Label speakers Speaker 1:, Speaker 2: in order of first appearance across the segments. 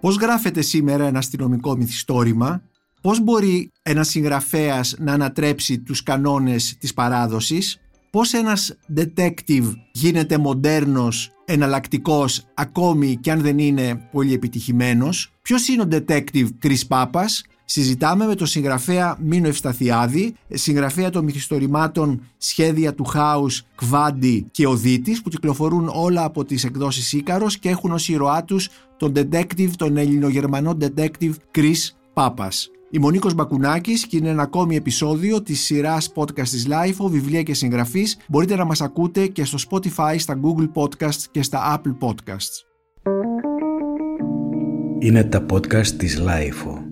Speaker 1: Πώς γράφεται σήμερα ένα αστυνομικό μυθιστόρημα, πώς μπορεί ένας συγγραφέας να ανατρέψει τους κανόνες της παράδοσης, πώς ένας detective γίνεται μοντέρνος, εναλλακτικός, ακόμη και αν δεν είναι πολύ επιτυχημένος, ποιος είναι ο detective Chris Πάπας, Συζητάμε με τον συγγραφέα Μίνο Ευσταθιάδη, συγγραφέα των μυθιστορημάτων Σχέδια του Χάους, Κβάντι και Οδύτης που κυκλοφορούν όλα από τις εκδόσεις Ίκαρος και έχουν ως ήρωά τους τον detective, τον ελληνογερμανό detective Chris Πάπας. Είμαι ο Νίκος Μπακουνάκης και είναι ένα ακόμη επεισόδιο της σειράς podcast της LIFO, βιβλία και συγγραφής. Μπορείτε να μας ακούτε και στο Spotify, στα Google Podcasts και στα Apple Podcasts.
Speaker 2: Είναι τα podcast της LIFO.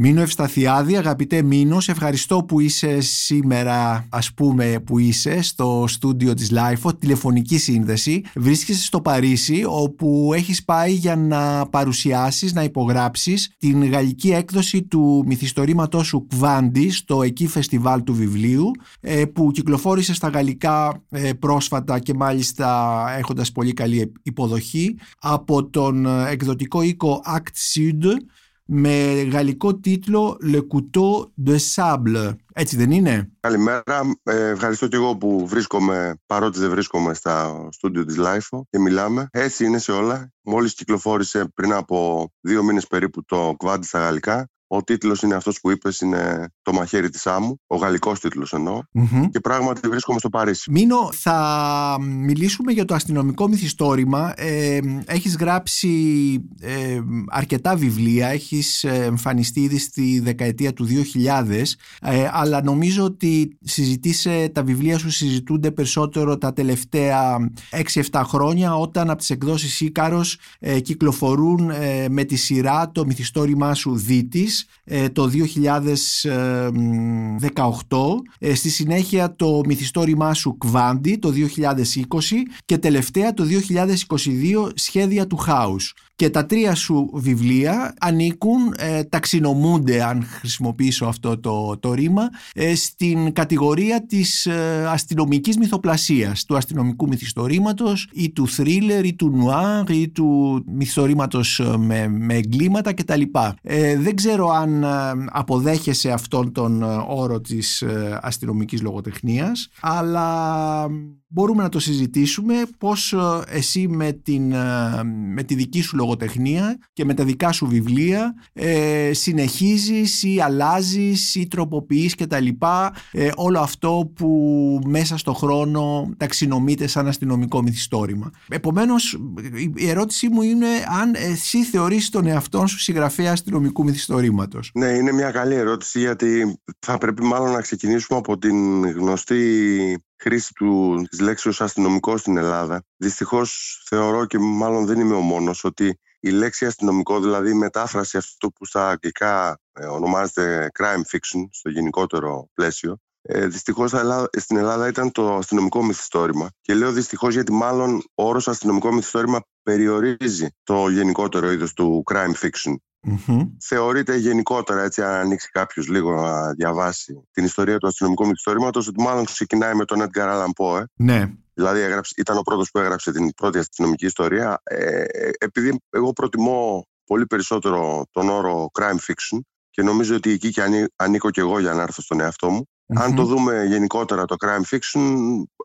Speaker 1: Μίνο Ευσταθιάδη, αγαπητέ Μίνο, σε ευχαριστώ που είσαι σήμερα, ας πούμε, που είσαι στο στούντιο της LIFO, τηλεφωνική σύνδεση. Βρίσκεσαι στο Παρίσι, όπου έχεις πάει για να παρουσιάσεις, να υπογράψεις την γαλλική έκδοση του μυθιστορήματός σου Κβάντι στο εκεί φεστιβάλ του βιβλίου, ε, που κυκλοφόρησε στα γαλλικά ε, πρόσφατα και μάλιστα έχοντας πολύ καλή υποδοχή από τον ε, εκδοτικό οίκο Act Sud, με γαλλικό τίτλο Le Couteau de Sable. Έτσι δεν είναι;
Speaker 3: Καλημέρα. Ε, ευχαριστώ και εγώ που βρίσκομαι, παρότι δεν βρίσκομαι στα στούντιο της LIFO και μιλάμε. Έτσι είναι σε όλα. Μόλις κυκλοφόρησε πριν από δύο μήνες περίπου το κβάντι στα γαλλικά ο τίτλος είναι αυτός που είπες, είναι Το μαχαίρι της άμμου. Ο γαλλικός τίτλος εννοώ. Και πράγματι βρίσκομαι στο Παρίσι.
Speaker 1: Μίνο, θα μιλήσουμε για το αστυνομικό μυθιστόρημα. Ε, έχεις γράψει ε, αρκετά βιβλία. Έχεις εμφανιστεί ήδη στη δεκαετία του 2000. Ε, αλλά νομίζω ότι συζητήσε, τα βιβλία σου συζητούνται περισσότερο τα τελευταία 6-7 χρόνια όταν από τις εκδόσεις Ήκαρος ε, κυκλοφορούν ε, με τη σειρά το μυθιστόρημά σου Δίτης ε, το 2018 ε, στη συνέχεια το μυθιστόρημά σου Κβάντι το 2020 και τελευταία το 2022 Σχέδια του Χάους και τα τρία σου βιβλία ανήκουν, ε, ταξινομούνται αν χρησιμοποιήσω αυτό το, το ρήμα ε, στην κατηγορία της ε, αστυνομικής μυθοπλασίας του αστυνομικού μυθιστορήματος ή του θρίλερ ή του νουάρ ή του μυθιστορήματος ε, με, με εγκλήματα κτλ. Ε, δεν ξέρω αν αποδέχεσαι αυτόν τον όρο της αστυνομικής λογοτεχνίας αλλά μπορούμε να το συζητήσουμε πώς εσύ με, την, με τη δική σου λογοτεχνία και με τα δικά σου βιβλία ε, συνεχίζεις ή αλλάζεις ή τροποποιείς και τα λοιπά ε, όλο αυτό που μέσα στο χρόνο ταξινομείται σαν αστυνομικό μυθιστόρημα. Επομένως η ερώτησή μου είναι αν εσύ θεωρείς τον εαυτό σου συγγραφέα αστυνομικού μυθιστορήματος.
Speaker 3: Ναι είναι μια καλή ερώτηση γιατί θα πρέπει μάλλον να ξεκινήσουμε από την γνωστή χρήση του, της λέξης αστυνομικό στην Ελλάδα. Δυστυχώς θεωρώ και μάλλον δεν είμαι ο μόνος ότι η λέξη αστυνομικό, δηλαδή η μετάφραση αυτό που στα αγγλικά ε, ονομάζεται crime fiction στο γενικότερο πλαίσιο, ε, δυστυχώς στην Ελλάδα ήταν το αστυνομικό μυθιστόρημα. Και λέω δυστυχώς γιατί μάλλον ο όρος αστυνομικό μυθιστόρημα περιορίζει το γενικότερο είδος του crime fiction. Mm-hmm. Θεωρείται γενικότερα, έτσι, αν ανοίξει κάποιος λίγο να διαβάσει την ιστορία του αστυνομικού μυθιστορήματος, ότι μάλλον ξεκινάει με τον Edgar Allan Poe.
Speaker 1: Ναι.
Speaker 3: Δηλαδή, έγραψε, ήταν ο πρώτος που έγραψε την πρώτη αστυνομική ιστορία. Ε, επειδή εγώ προτιμώ πολύ περισσότερο τον όρο crime fiction και νομίζω ότι εκεί και ανήκω και εγώ για να έρθω στον εαυτό μου. Αν το δούμε γενικότερα το crime fiction,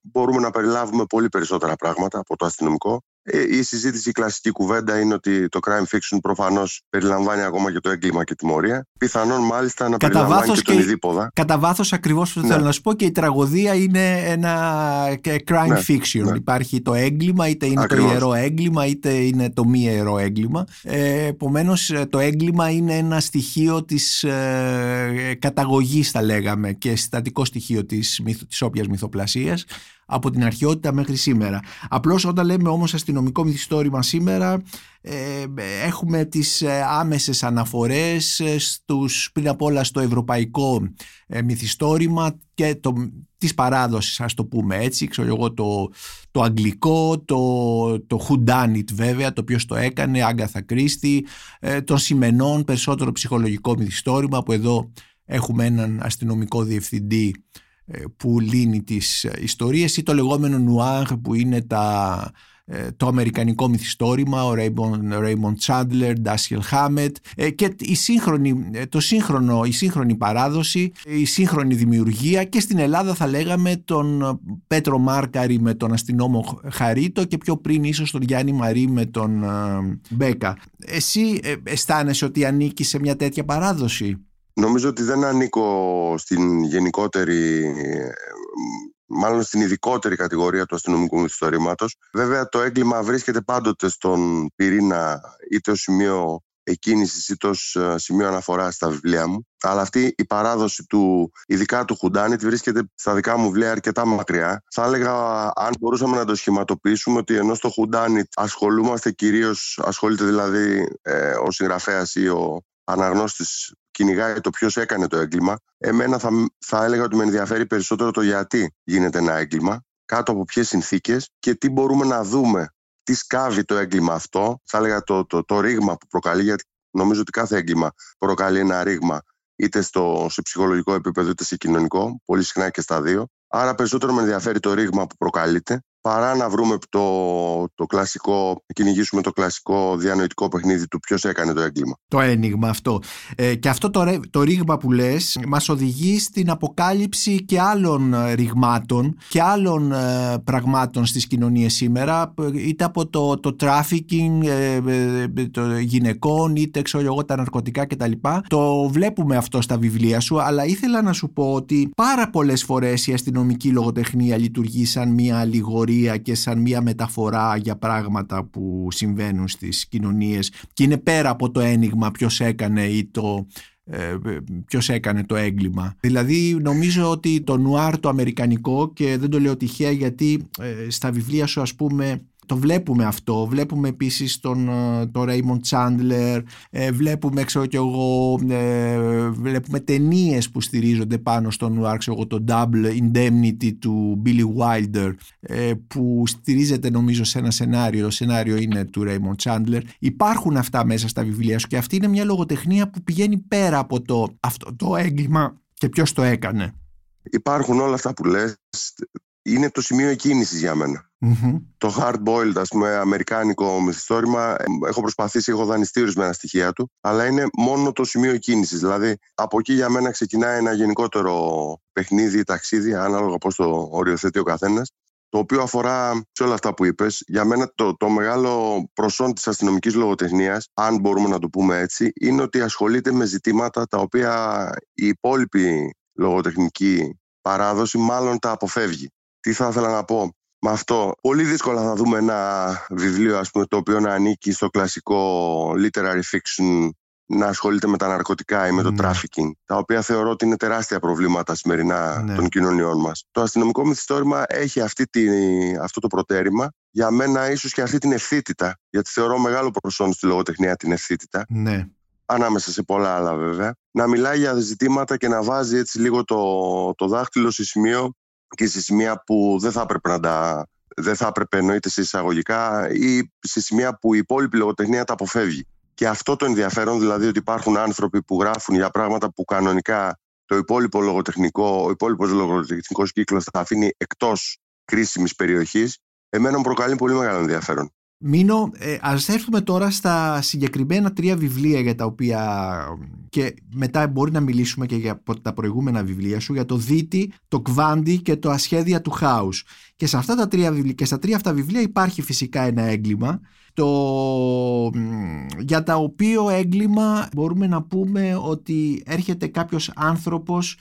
Speaker 3: μπορούμε να περιλάβουμε πολύ περισσότερα πράγματα από το αστυνομικό. Ε, η συζήτηση, η κλασική κουβέντα είναι ότι το crime fiction προφανώς περιλαμβάνει ακόμα και το έγκλημα και τιμωρία. Πιθανόν μάλιστα να κατά περιλαμβάνει και, τον ειδήποδα.
Speaker 1: Κατά βάθος, ακριβώς αυτό ναι. θέλω να σου πω και η τραγωδία είναι ένα crime ναι, fiction. Ναι. Υπάρχει το έγκλημα, είτε είναι το ιερό έγκλημα, είτε είναι το μη ιερό έγκλημα. Ε, Επομένως, το έγκλημα είναι ένα στοιχείο της ε, καταγωγής, θα λέγαμε, και συστατικό στοιχείο της της όποιας μυθοπλασίας από την αρχαιότητα μέχρι σήμερα. Απλώς όταν λέμε όμως αστυνομικό μυθιστόρημα σήμερα ε, έχουμε τις ε, άμεσες αναφορές ε, στους, πριν απ' όλα στο ευρωπαϊκό ε, μυθιστόρημα και το, της παράδοσης ας το πούμε έτσι ξέρω εγώ το, το αγγλικό το, το whodunit βέβαια το ποιος το έκανε Άγκαθα Κρίστη ε, των σημενών περισσότερο ψυχολογικό μυθιστόρημα που εδώ έχουμε έναν αστυνομικό διευθυντή ε, που λύνει τις ε, ιστορίες ή το λεγόμενο νουάρ που είναι τα, ε, το αμερικανικό μυθιστόρημα, ο Raymond Chandler, Dashiell Hammett ε, και η σύγχρονη, το σύγχρονο, η σύγχρονη παράδοση, η σύγχρονη δημιουργία και στην Ελλάδα θα λέγαμε τον Πέτρο Μάρκαρη με τον αστυνόμο Χαρίτο και πιο πριν ίσως τον Γιάννη Μαρή με τον Μπέκα. Εσύ αισθάνεσαι ότι ανήκει σε μια τέτοια παράδοση;
Speaker 3: Νομίζω ότι δεν ανήκω στην γενικότερη μάλλον στην ειδικότερη κατηγορία του αστυνομικού μυθιστορήματος. Βέβαια, το έγκλημα βρίσκεται πάντοτε στον πυρήνα είτε ως σημείο εκκίνησης είτε ως ε, σημείο αναφοράς στα βιβλία μου. Αλλά αυτή η παράδοση του, ειδικά του Χουντάνιτ, βρίσκεται στα δικά μου βιβλία αρκετά μακριά. Θα έλεγα, αν μπορούσαμε να το σχηματοποιήσουμε, ότι ενώ στο Χουντάνιτ ασχολούμαστε κυρίως, ασχολείται δηλαδή ε, ο συγγραφέας ή ο αναγνώστης κυνηγάει το ποιος έκανε το έγκλημα. Εμένα θα, θα έλεγα ότι με ενδιαφέρει περισσότερο το γιατί γίνεται ένα έγκλημα, κάτω από ποιες συνθήκες και τι μπορούμε να δούμε. Τι σκάβει το έγκλημα αυτό. Θα έλεγα το, το, το ρήγμα που προκαλεί, γιατί νομίζω ότι κάθε έγκλημα προκαλεί ένα ρήγμα, είτε στο, σε ψυχολογικό επίπεδο είτε σε κοινωνικό, πολύ συχνά και στα δύο. Άρα περισσότερο με ενδιαφέρει το ρήγμα που προκαλείται παρά να βρούμε το, το κλασικό, να κυνηγήσουμε το κλασικό διανοητικό παιχνίδι του ποιος έκανε το έγκλημα.
Speaker 1: Το ένιγμα αυτό. Ε, και αυτό το, το ρήγμα που λες μας οδηγεί στην αποκάλυψη και άλλων ε, ρηγμάτων και άλλων ε, πραγμάτων στις κοινωνίες σήμερα, είτε από το, το trafficking ε, το γυναικών, είτε ξέρω εγώ τα ναρκωτικά κτλ. Το βλέπουμε αυτό στα βιβλία σου, αλλά ήθελα να σου πω ότι πάρα πολλές φορές η αστυνομική λογοτεχνία λειτουργεί σαν μια αλληγορία και σαν μια μεταφορά για πράγματα που συμβαίνουν στις κοινωνίες και είναι πέρα από το ένιγμα ποιος έκανε ή το ε, ποιος έκανε το έγκλημα. Δηλαδή νομίζω ότι το νουάρ το αμερικανικό και δεν το λέω τυχαία γιατί ε, στα βιβλία σου ας πούμε το βλέπουμε αυτό. Βλέπουμε επίσης τον, ε, τον Raymond Chandler, ε, βλέπουμε, ξέρω και εγώ, ε, βλέπουμε ταινίες που στηρίζονται πάνω στον νουάρ, εγώ, το Double Indemnity του Billy Wilder, που στηρίζεται νομίζω σε ένα σενάριο, το σενάριο είναι του Raymond Chandler. Υπάρχουν αυτά μέσα στα βιβλία σου και αυτή είναι μια λογοτεχνία που πηγαίνει πέρα από το, αυτό το έγκλημα και ποιος το έκανε.
Speaker 3: Υπάρχουν όλα αυτά που λες είναι το σημείο εκκίνησης για μένα. Το hard-boiled, ας πούμε, αμερικάνικο μυθιστόρημα, έχω προσπαθήσει, έχω δανειστεί ορισμένα στοιχεία του, αλλά είναι μόνο το σημείο εκκίνησης. Δηλαδή, από εκεί για μένα ξεκινάει ένα γενικότερο παιχνίδι ή ταξίδι, ανάλογα πώς το οριοθετεί ο καθένας, το οποίο αφορά σε όλα αυτά που είπες. Για μένα το, το μεγάλο προσόν της αστυνομικής λογοτεχνίας, αν μπορούμε να το πούμε έτσι, είναι ότι ασχολείται με ζητήματα τα οποία η υπόλοιπη λογοτεχνική παράδοση μάλλον τα αποφεύγει. Τι θα ήθελα να πω. Με αυτό, πολύ δύσκολα θα δούμε ένα βιβλίο ας πούμε, το οποίο να ανήκει στο κλασικό literary fiction να ασχολείται με τα ναρκωτικά ή με το ναι. trafficking, τα οποία θεωρώ ότι είναι τεράστια προβλήματα σημερινά ναι. των κοινωνιών μας. Το αστυνομικό μυθιστόρημα έχει αυτή τη, αυτό το προτέρημα, για μένα ίσως και αυτή την ευθύτητα, γιατί θεωρώ μεγάλο προσόν στη λογοτεχνία την ευθύτητα.
Speaker 1: Ναι.
Speaker 3: Ανάμεσα σε πολλά άλλα βέβαια. Να μιλάει για ζητήματα και να βάζει έτσι λίγο το, το δάχτυλο σε σημείο και σε σημεία που δεν θα έπρεπε να τα δεν θα έπρεπε εννοείται σε εισαγωγικά ή σε σημεία που η υπόλοιπη λογοτεχνία τα αποφεύγει. Και αυτό το ενδιαφέρον, δηλαδή ότι υπάρχουν άνθρωποι που γράφουν για πράγματα που κανονικά το υπόλοιπο λογοτεχνικό, ο υπόλοιπος λογοτεχνικός κύκλος θα αφήνει εκτός κρίσιμης περιοχής, εμένα μου προκαλεί πολύ μεγάλο ενδιαφέρον.
Speaker 1: Μίνο, ε, ας έρθουμε τώρα στα συγκεκριμένα τρία βιβλία για τα οποία και μετά μπορεί να μιλήσουμε και για τα προηγούμενα βιβλία σου για το Δίτη, το Κβάντι και το Ασχέδια του Χάους. Και, σε αυτά τα τρία βιβλία, και στα τρία αυτά βιβλία υπάρχει φυσικά ένα έγκλημα το, για τα οποίο έγκλημα μπορούμε να πούμε ότι έρχεται κάποιος άνθρωπος ε,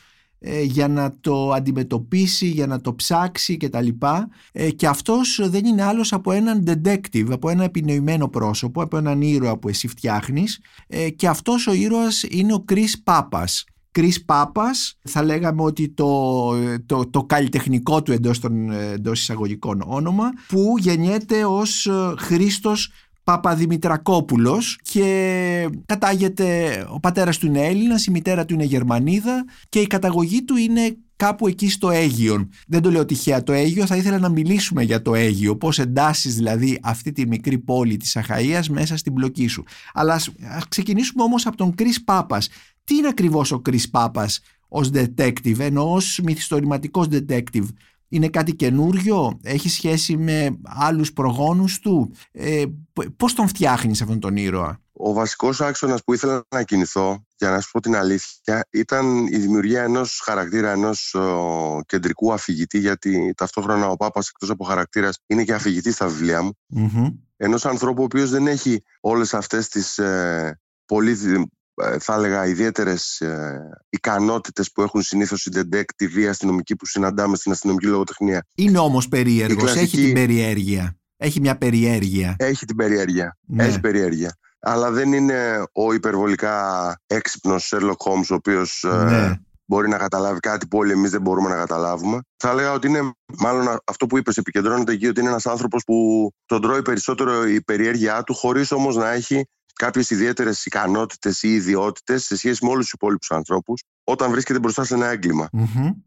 Speaker 1: για να το αντιμετωπίσει, για να το ψάξει και τα λοιπά ε, και αυτός δεν είναι άλλος από έναν detective, από ένα επινοημένο πρόσωπο, από έναν ήρωα που εσύ φτιάχνεις ε, και αυτός ο ήρωας είναι ο Κρίς Πάπας. Κρίς Πάπας, θα λέγαμε ότι το, το, το καλλιτεχνικό του εντός των εντός εισαγωγικών όνομα, που γεννιέται ως Χρήστος Παπαδημητρακόπουλος και κατάγεται, ο πατέρας του είναι Έλληνας, η μητέρα του είναι Γερμανίδα και η καταγωγή του είναι κάπου εκεί στο Αίγυο. Δεν το λέω τυχαία το Αίγυο, θα ήθελα να μιλήσουμε για το Αίγυο, πώς εντάσσεις δηλαδή αυτή τη μικρή πόλη της Αχαΐας μέσα στην πλοκή σου. Αλλά ας, ξεκινήσουμε όμως από τον Κρίς Πάπας. Τι είναι ακριβώς ο Κρίς Πάπας ως detective, ενώ ως μυθιστορηματικός detective; Είναι κάτι καινούριο, έχει σχέση με άλλους προγόνους του; Ε, πώς τον φτιάχνεις αυτόν τον ήρωα;
Speaker 3: Ο βασικός άξονας που ήθελα να κινηθώ, για να σου πω την αλήθεια, ήταν η δημιουργία ενός χαρακτήρα, ενός ο, κεντρικού αφηγητή, γιατί ταυτόχρονα ο Πάπας εκτός από χαρακτήρας είναι και αφηγητής στα βιβλία μου. mm Ενός ανθρώπου ο οποίος δεν έχει όλες αυτές τις ε, πολύ ε, θα έλεγα ιδιαίτερες ε, ικανότητες που έχουν συνήθως οι detective αστυνομικοί που συναντάμε στην αστυνομική λογοτεχνία.
Speaker 1: Είναι όμως περίεργος, έχει την περιέργεια. Έχει μια περιέργεια.
Speaker 3: Έχει την περιέργεια. Ναι. Έχει περιέργεια. Αλλά δεν είναι ο υπερβολικά έξυπνος Sherlock Holmes, ο οποίος ε, ναι. μπορεί να καταλάβει κάτι που όλοι εμείς δεν μπορούμε να καταλάβουμε. Θα έλεγα ότι είναι, μάλλον αυτό που είπες, επικεντρώνεται εκεί, ότι είναι ένας άνθρωπος που τον τρώει περισσότερο η περιέργειά του, χωρίς όμως να έχει κάποιες ιδιαίτερες ικανότητες ή ιδιότητες σε σχέση με όλους τους υπόλοιπους ανθρώπους όταν βρίσκεται μπροστά σε ένα εγκλημα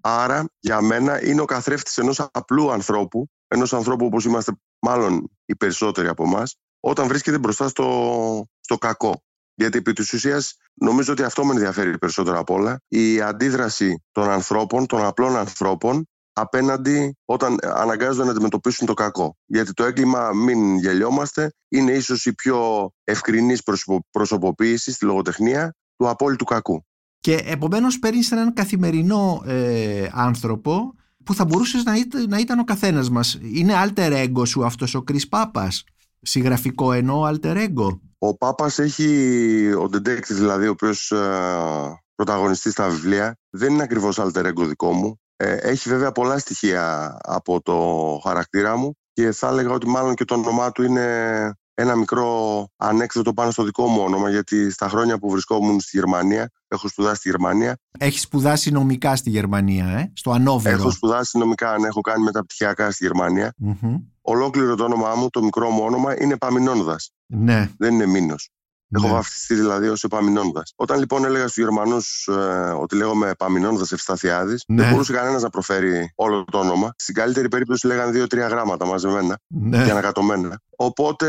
Speaker 3: Άρα, για μένα, είναι ο καθρέφτης ενός απλού ανθρώπου, ενός ανθρώπου όπως είμαστε μάλλον οι περισσότεροι από εμάς, όταν βρίσκεται μπροστά στο, στο κακό. Γιατί επί της ουσίας νομίζω ότι αυτό με ενδιαφέρει περισσότερο απ' όλα. Η αντίδραση των ανθρώπων, των απλών ανθρώπων, απέναντι όταν αναγκάζονται να αντιμετωπίσουν το κακό. Γιατί το έγκλημα, μην γελιόμαστε, είναι ίσως η πιο ευκρινής προσωποποίηση στη λογοτεχνία του απόλυτου κακού.
Speaker 1: Και επομένως παίρνεις έναν καθημερινό ε, άνθρωπο που θα μπορούσες να, ήταν, να ήταν ο καθένας μας. Είναι alter ego σου αυτός ο Κρίς Πάπας. Συγγραφικό εννοώ alter ego.
Speaker 3: Ο Πάπας έχει, ο detective δηλαδή, ο οποίος ε, πρωταγωνιστεί στα βιβλία, δεν είναι ακριβώς alter ego δικό μου. Ε, έχει βέβαια πολλά στοιχεία από το χαρακτήρα μου και θα έλεγα ότι μάλλον και το όνομά του είναι ένα μικρό ανέκδοτο πάνω στο δικό μου όνομα, γιατί στα χρόνια που βρισκόμουν στη Γερμανία, έχω σπουδάσει στη Γερμανία.
Speaker 1: Έχεις σπουδάσει νομικά στη Γερμανία, ε; στο Ανόβερο.
Speaker 3: Έχω σπουδάσει νομικά, ναι, έχω κάνει μεταπτυχιακά στη Γερμανία. Ολόκληρο το όνομά μου, το μικρό μου όνομα, είναι Παμινόνδα.
Speaker 1: Ναι.
Speaker 3: Δεν είναι Μήνος. Έχω ναι. βαφτιστεί δηλαδή ως Επαμινώνδα. Όταν λοιπόν έλεγα στους Γερμανούς ε, ότι λέγομαι Επαμινώνδα Ευσταθιάδης, ναι. δεν μπορούσε κανένας να προφέρει όλο το όνομα. Στην καλύτερη περίπτωση λέγανε δύο-τρία γράμματα μαζεμένα ναι. και ανακατωμένα. Οπότε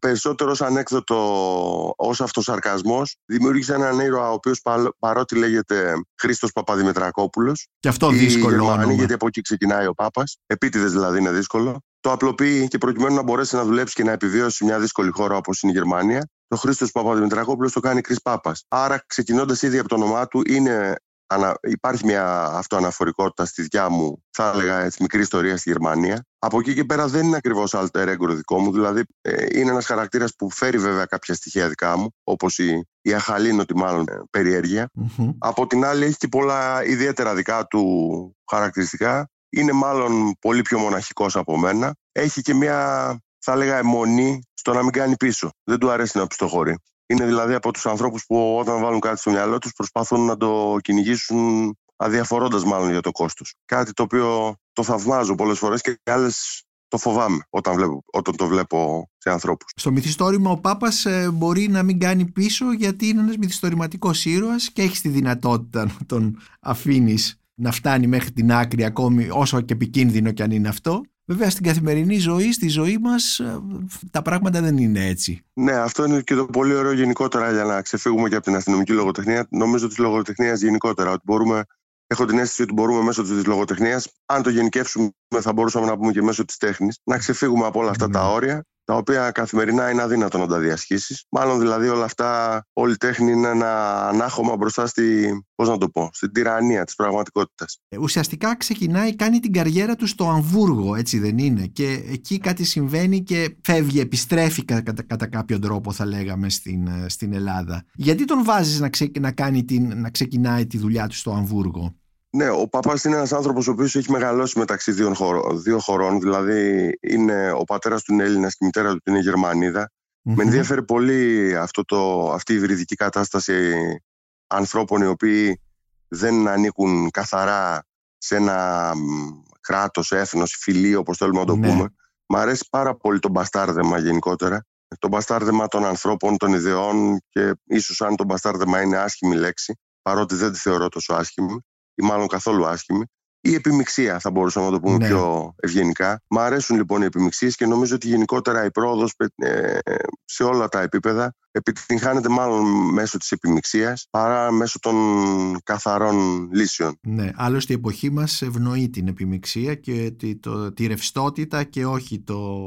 Speaker 3: περισσότερο ως ανέκδοτο, ως αυτοσαρκασμός, δημιούργησε έναν ήρωα ο οποίος παρότι λέγεται Χρήστος Παπαδημητρακόπουλος.
Speaker 1: Και αυτό δύσκολο.
Speaker 3: όνομα. γιατί από εκεί ξεκινάει ο Πάπας. Επίτηδες δηλαδή είναι δύσκολο το απλοποιεί και προκειμένου να μπορέσει να δουλέψει και να επιβιώσει μια δύσκολη χώρα όπως είναι η Γερμανία, το Χρήστος Παπαδημητρακόπουλος το κάνει Κρι Πάπα. Άρα, ξεκινώντας ήδη από το όνομά του, είναι, ανα, υπάρχει μια αυτοαναφορικότητα στη δικιά μου, θα έλεγα έτσι, μικρή ιστορία στη Γερμανία. Από εκεί και πέρα δεν είναι ακριβώς alter ego δικό μου. Δηλαδή, ε, είναι ένας χαρακτήρας που φέρει βέβαια κάποια στοιχεία δικά μου, όπως η, η αχαλήνωτη μάλλον ε, περιεργεια Από την άλλη, έχει και πολλά ιδιαίτερα δικά του χαρακτηριστικά. Είναι μάλλον πολύ πιο μοναχικός από μένα. Έχει και μια θα έλεγα αιμονή στο να μην κάνει πίσω. Δεν του αρέσει να πιστοχωρεί. Είναι δηλαδή από τους ανθρώπους που όταν βάλουν κάτι στο μυαλό τους προσπαθούν να το κυνηγήσουν αδιαφορώντας μάλλον για το κόστος. Κάτι το οποίο το θαυμάζω πολλές φορές και άλλες το φοβάμαι όταν, βλέπω, όταν το βλέπω σε ανθρώπους.
Speaker 1: Στο μυθιστόρημα ο Πάπας ε, μπορεί να μην κάνει πίσω γιατί είναι ένας μυθιστορηματικός ήρωας και έχει τη δυνατότητα να τον αφήνεις να φτάνει μέχρι την άκρη ακόμη όσο και επικίνδυνο κι αν είναι αυτό Βέβαια στην καθημερινή ζωή, στη ζωή μας, ε, τα πράγματα δεν είναι έτσι.
Speaker 3: Ναι, αυτό είναι και το πολύ ωραίο γενικότερα για να ξεφύγουμε και από την αστυνομική λογοτεχνία. Νομίζω της λογοτεχνίας γενικότερα, ότι μπορούμε, έχω την αίσθηση ότι μπορούμε μέσω της λογοτεχνίας, αν το γενικεύσουμε θα μπορούσαμε να πούμε και μέσω της τέχνης, να ξεφύγουμε από όλα αυτά τα ναι. όρια τα οποία καθημερινά είναι αδύνατο να τα διασχίσεις. Μάλλον δηλαδή όλα αυτά, όλη η τέχνη είναι ένα ανάχωμα μπροστά στη, πώς να το πω, στην τυραννία της πραγματικότητας.
Speaker 1: Ε, ουσιαστικά ξεκινάει, κάνει την καριέρα του στο Αμβούργο, έτσι δεν είναι; Και εκεί κάτι συμβαίνει και φεύγει, επιστρέφει κατά, κατά κάποιον τρόπο θα λέγαμε στην, ε, στην Ελλάδα. Γιατί τον βάζεις να, να, κάνει την, να ξεκινάει τη δουλειά του στο Αμβούργο;
Speaker 3: Ναι, ο Παπά είναι ένας άνθρωπος ο οποίος έχει μεγαλώσει μεταξύ δύο, χωρών, δύο χωρών. Δηλαδή, είναι, ο πατέρας του είναι Έλληνας και η μητέρα του είναι Γερμανίδα. Με ενδιαφέρει πολύ αυτό το, αυτή η υβριδική κατάσταση ανθρώπων οι οποίοι δεν ανήκουν καθαρά σε ένα κράτος, έθνος, φυλή, όπως θέλουμε να το ναι. πούμε. Μ' αρέσει πάρα πολύ το μπαστάρδεμα γενικότερα. Το μπαστάρδεμα των ανθρώπων, των ιδεών και ίσως αν το μπαστάρδεμα είναι άσχημη λέξη, παρότι δεν τη θεωρώ τόσο άσχημη ή μάλλον καθόλου άσχημη, η επιμειξία, θα μπορούσαμε να το πούμε
Speaker 1: Ναι.
Speaker 3: πιο ευγενικά. Μ' αρέσουν λοιπόν οι επιμειξίες και νομίζω ότι γενικότερα η πρόοδος σε όλα τα επίπεδα επιτυγχάνεται μάλλον μέσω της επιμειξίας παρά μέσω των καθαρών λύσεων.
Speaker 1: Ναι, άλλωστε η εποχή μας ευνοεί την επιμειξία και τη, το, τη ρευστότητα και όχι το,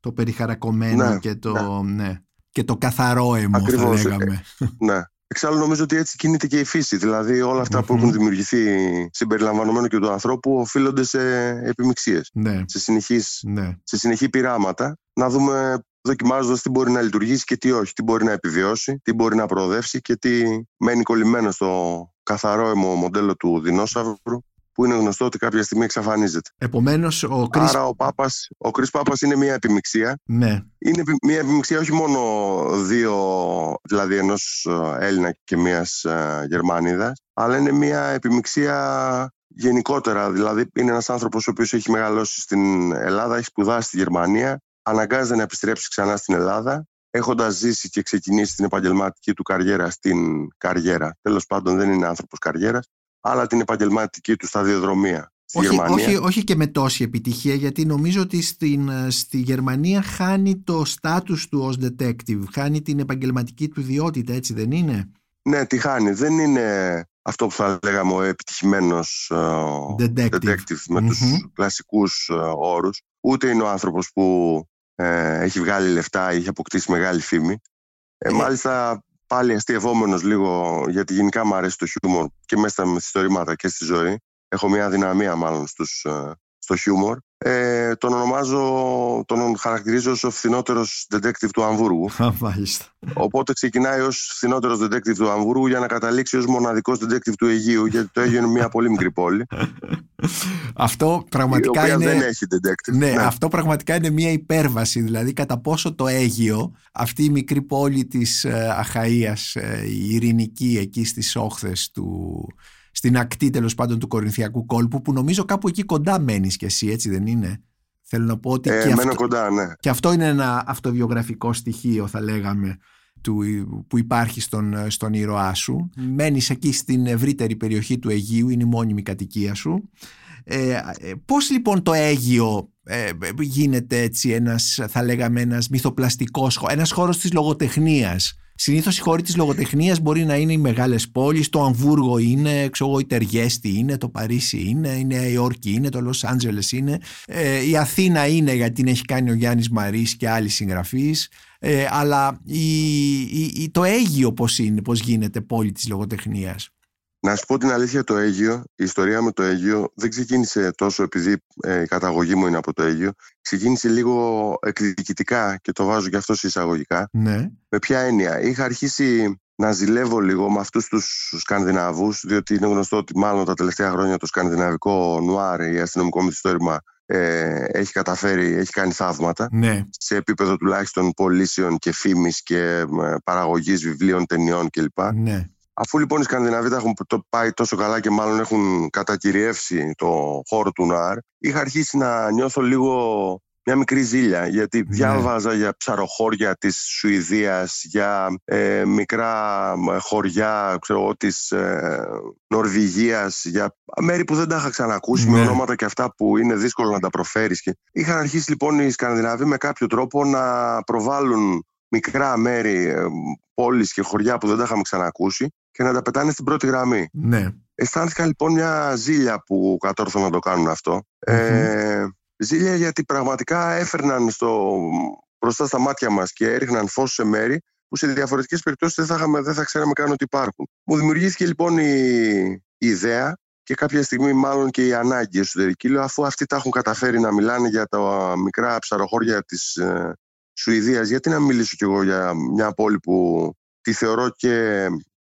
Speaker 1: το περιχαρακωμένο
Speaker 3: Ναι,
Speaker 1: και, το, ναι. και το καθαρό αιμο
Speaker 3: Ακριβώς.
Speaker 1: θα λέγαμε.
Speaker 3: Ναι. Εξάλλου νομίζω ότι έτσι κινείται και η φύση. Δηλαδή όλα αυτά που
Speaker 1: Μμμ.
Speaker 3: έχουν δημιουργηθεί συμπεριλαμβανομένου και του ανθρώπου οφείλονται σε επιμειξίες,
Speaker 1: ναι,
Speaker 3: σε, συνεχείς,
Speaker 1: ναι.
Speaker 3: σε συνεχή πειράματα. Να δούμε δοκιμάζοντας τι μπορεί να λειτουργήσει και τι όχι, τι μπορεί να επιβιώσει, τι μπορεί να προοδεύσει και τι μένει κολλημένο στο καθαρό αιμο μοντέλο του δεινόσαυρου που είναι γνωστό ότι κάποια στιγμή εξαφανίζεται.
Speaker 1: Επομένως ο Κρίς...
Speaker 3: Άρα ο Πάπας, ο Κρίς Πάπας είναι μια επιμειξία
Speaker 1: Ναι,
Speaker 3: είναι επι- μια επιμειξία όχι μόνο δύο, δηλαδή ενός ε, Έλληνα και μιας ε, Γερμανίδας, αλλά είναι μια επιμειξία γενικότερα. Δηλαδή είναι ένας άνθρωπος ο οποίος έχει μεγαλώσει στην Ελλάδα, έχει σπουδάσει στη Γερμανία, αναγκάζεται να επιστρέψει ξανά στην Ελλάδα, έχοντας ζήσει και ξεκινήσει την επαγγελματική του καριέρα στην καριέρα. Τέλος πάντων δεν είναι άνθρωπος καριέρας, αλλά την επαγγελματική του σταδιοδρομία στη
Speaker 1: όχι,
Speaker 3: Γερμανία.
Speaker 1: όχι, όχι και με τόση επιτυχία γιατί νομίζω ότι στην, ε, στη Γερμανία χάνει το στάτους του ως detective, χάνει την επαγγελματική του ιδιότητα, έτσι δεν είναι;
Speaker 3: Ναι, τη χάνει. Δεν είναι αυτό που θα λέγαμε ο επιτυχημένος ε,
Speaker 1: Detective.
Speaker 3: detective με τους
Speaker 1: Μμμ.
Speaker 3: κλασικούς ε, όρους. Ούτε είναι ο άνθρωπος που ε, έχει βγάλει λεφτά ή έχει αποκτήσει μεγάλη φήμη. Ε,
Speaker 1: Ε.
Speaker 3: μάλιστα πάλι αστειευόμενος λίγο, γιατί γενικά μου αρέσει το χιούμορ και μέσα στα μυθιστορήματα και στη ζωή. Έχω μια δυναμία μάλλον στους, ε, στο χιούμορ. Ε, τον ονομάζω, τον χαρακτηρίζω ως ο φθηνότερος detective του Αμβούργου.
Speaker 1: Α, μάλιστα.
Speaker 3: Οπότε ξεκινάει ως φθηνότερος detective του Αμβούργου για να καταλήξει ως μοναδικός detective του Αιγείου, γιατί το Αίγιο είναι μια πολύ μικρή πόλη.
Speaker 1: Αυτό
Speaker 3: η
Speaker 1: πραγματικά
Speaker 3: οποία
Speaker 1: είναι...
Speaker 3: δεν έχει detective.
Speaker 1: Ναι, αυτό πραγματικά είναι μια υπέρβαση, δηλαδή κατά πόσο το Αίγιο, αυτή η μικρή πόλη της ε, Αχαΐας, ε, η ειρηνική εκεί στις όχθες του, στην ακτή τέλος πάντων του Κορινθιακού κόλπου, που νομίζω κάπου εκεί κοντά μένεις κι εσύ, έτσι δεν είναι; Θέλω να πω ότι
Speaker 3: Ε,
Speaker 1: και,
Speaker 3: μένω
Speaker 1: αυτό,
Speaker 3: κοντά, ναι.
Speaker 1: και αυτό είναι ένα αυτοβιογραφικό στοιχείο θα λέγαμε του, που υπάρχει στον, στον ήρωά σου. Μένεις εκεί στην ευρύτερη περιοχή του Αιγείου, είναι η μόνιμη κατοικία σου. Ε, ε, πώς λοιπόν το Αίγιο ε, γίνεται έτσι ένας, θα λέγαμε, ένας μυθοπλαστικός χώρος, ένας χώρος της λογοτεχνίας; Συνήθως οι χώροι της λογοτεχνίας μπορεί να είναι οι μεγάλες πόλεις, το Αμβούργο είναι, ξέρω εγώ, η Τεργέστη είναι, το Παρίσι είναι, η Νέα Υόρκη είναι, το Λος Άντζελες είναι, ε, η Αθήνα είναι γιατί την έχει κάνει ο Γιάννης Μαρίς και άλλοι συγγραφείς, ε, αλλά η, η, η- το Αίγιο πώς είναι, πώς γίνεται πόλη της λογοτεχνίας;
Speaker 3: Να σου πω την αλήθεια, το Αίγιο, η ιστορία με το Αίγιο δεν ξεκίνησε τόσο επειδή ε, η καταγωγή μου είναι από το Αίγιο. Ξεκίνησε λίγο εκδικητικά και το βάζω και αυτό σε εισαγωγικά.
Speaker 1: Ναι,
Speaker 3: Με ποια έννοια; Είχα αρχίσει να ζηλεύω λίγο με αυτούς τους Σκανδιναβούς, διότι είναι γνωστό ότι μάλλον τα τελευταία χρόνια το σκανδιναβικό νουάρ ή αστυνομικό μυθιστόρημα ε, έχει καταφέρει, έχει κάνει θαύματα
Speaker 1: ναι,
Speaker 3: σε επίπεδο τουλάχιστον πωλήσεων και φήμης και ε, παραγωγής βιβλίων, ταινιών κλπ.
Speaker 1: ναι.
Speaker 3: Αφού λοιπόν οι Σκανδιναβοί τα έχουν το πάει τόσο καλά και μάλλον έχουν κατακυριεύσει το χώρο του Νουάρ, είχα αρχίσει να νιώθω λίγο μια μικρή ζήλια, γιατί
Speaker 1: Ναι.
Speaker 3: διάβαζα για ψαροχώρια της Σουηδίας, για ε, μικρά ε, χωριά ξέρω, εγώ, της ε, Νορβηγίας, για μέρη που δεν τα είχα ξανακούσει, με
Speaker 1: Ναι.
Speaker 3: ονόματα και αυτά που είναι δύσκολο να τα προφέρεις. Και... Είχαν αρχίσει λοιπόν οι Σκανδιναβοί με κάποιο τρόπο να προβάλλουν μικρά μέρη, ε, πόλεις και χωριά που δεν τα είχαμε ξανακούσει και να τα πετάνε στην πρώτη γραμμή.
Speaker 1: ναι.
Speaker 3: Αισθάνθηκα λοιπόν μια ζήλια που κατόρθωσαν να το κάνουν αυτό. Ε, ζήλια γιατί πραγματικά έφερναν στο, μπροστά στα μάτια μας και έριχναν φως σε μέρη που σε διαφορετικές περιπτώσεις δεν θα, είχαμε, δεν θα ξέραμε καν ότι υπάρχουν. Μου δημιουργήθηκε λοιπόν η, η ιδέα και κάποια στιγμή μάλλον και η ανάγκη εσωτερική. Λέω αφού αυτοί τα έχουν καταφέρει να μιλάνε για τα μικρά ψαροχώρια της ε, Σουηδίας, γιατί να μιλήσω κι εγώ για μια πόλη που τη θεωρώ και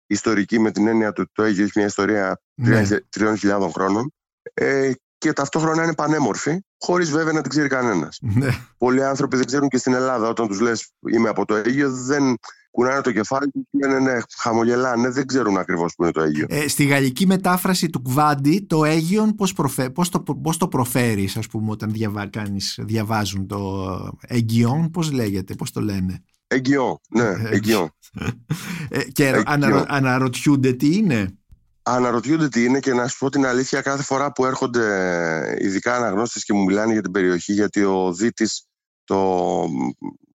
Speaker 3: ιστορική με την έννοια ότι το Αίγιο έχει μια ιστορία
Speaker 1: ναι.
Speaker 3: 3.000 χρόνων ε, και ταυτόχρονα είναι πανέμορφη, χωρίς βέβαια να την ξέρει κανένας.
Speaker 1: ναι.
Speaker 3: Πολλοί άνθρωποι δεν ξέρουν και στην Ελλάδα όταν τους λες είμαι από το Αίγιο δεν κουνάνε το κεφάλι και λένε ναι, χαμογελάνε, δεν ξέρουν ακριβώς που είναι το Αίγιο.
Speaker 1: Ε, στη γαλλική μετάφραση του Κβάντι, το Αίγιον πώς, προφε... πώς, το... πώς το προφέρεις, ας πούμε, όταν διαβα... κάνεις... διαβάζουν το Αίγιον, πώς λέγεται, πώς το λένε;
Speaker 3: Αιγιό, ναι,
Speaker 1: Ε,
Speaker 3: αιγιό.
Speaker 1: Ε, και
Speaker 3: Αίγιον.
Speaker 1: αναρω... αναρωτιούνται τι είναι.
Speaker 3: αναρωτιούνται τι είναι και να σου πω την αλήθεια κάθε φορά που έρχονται ειδικά αναγνώστες και μου μιλάνε για την περιοχή γιατί ο Δίτης το,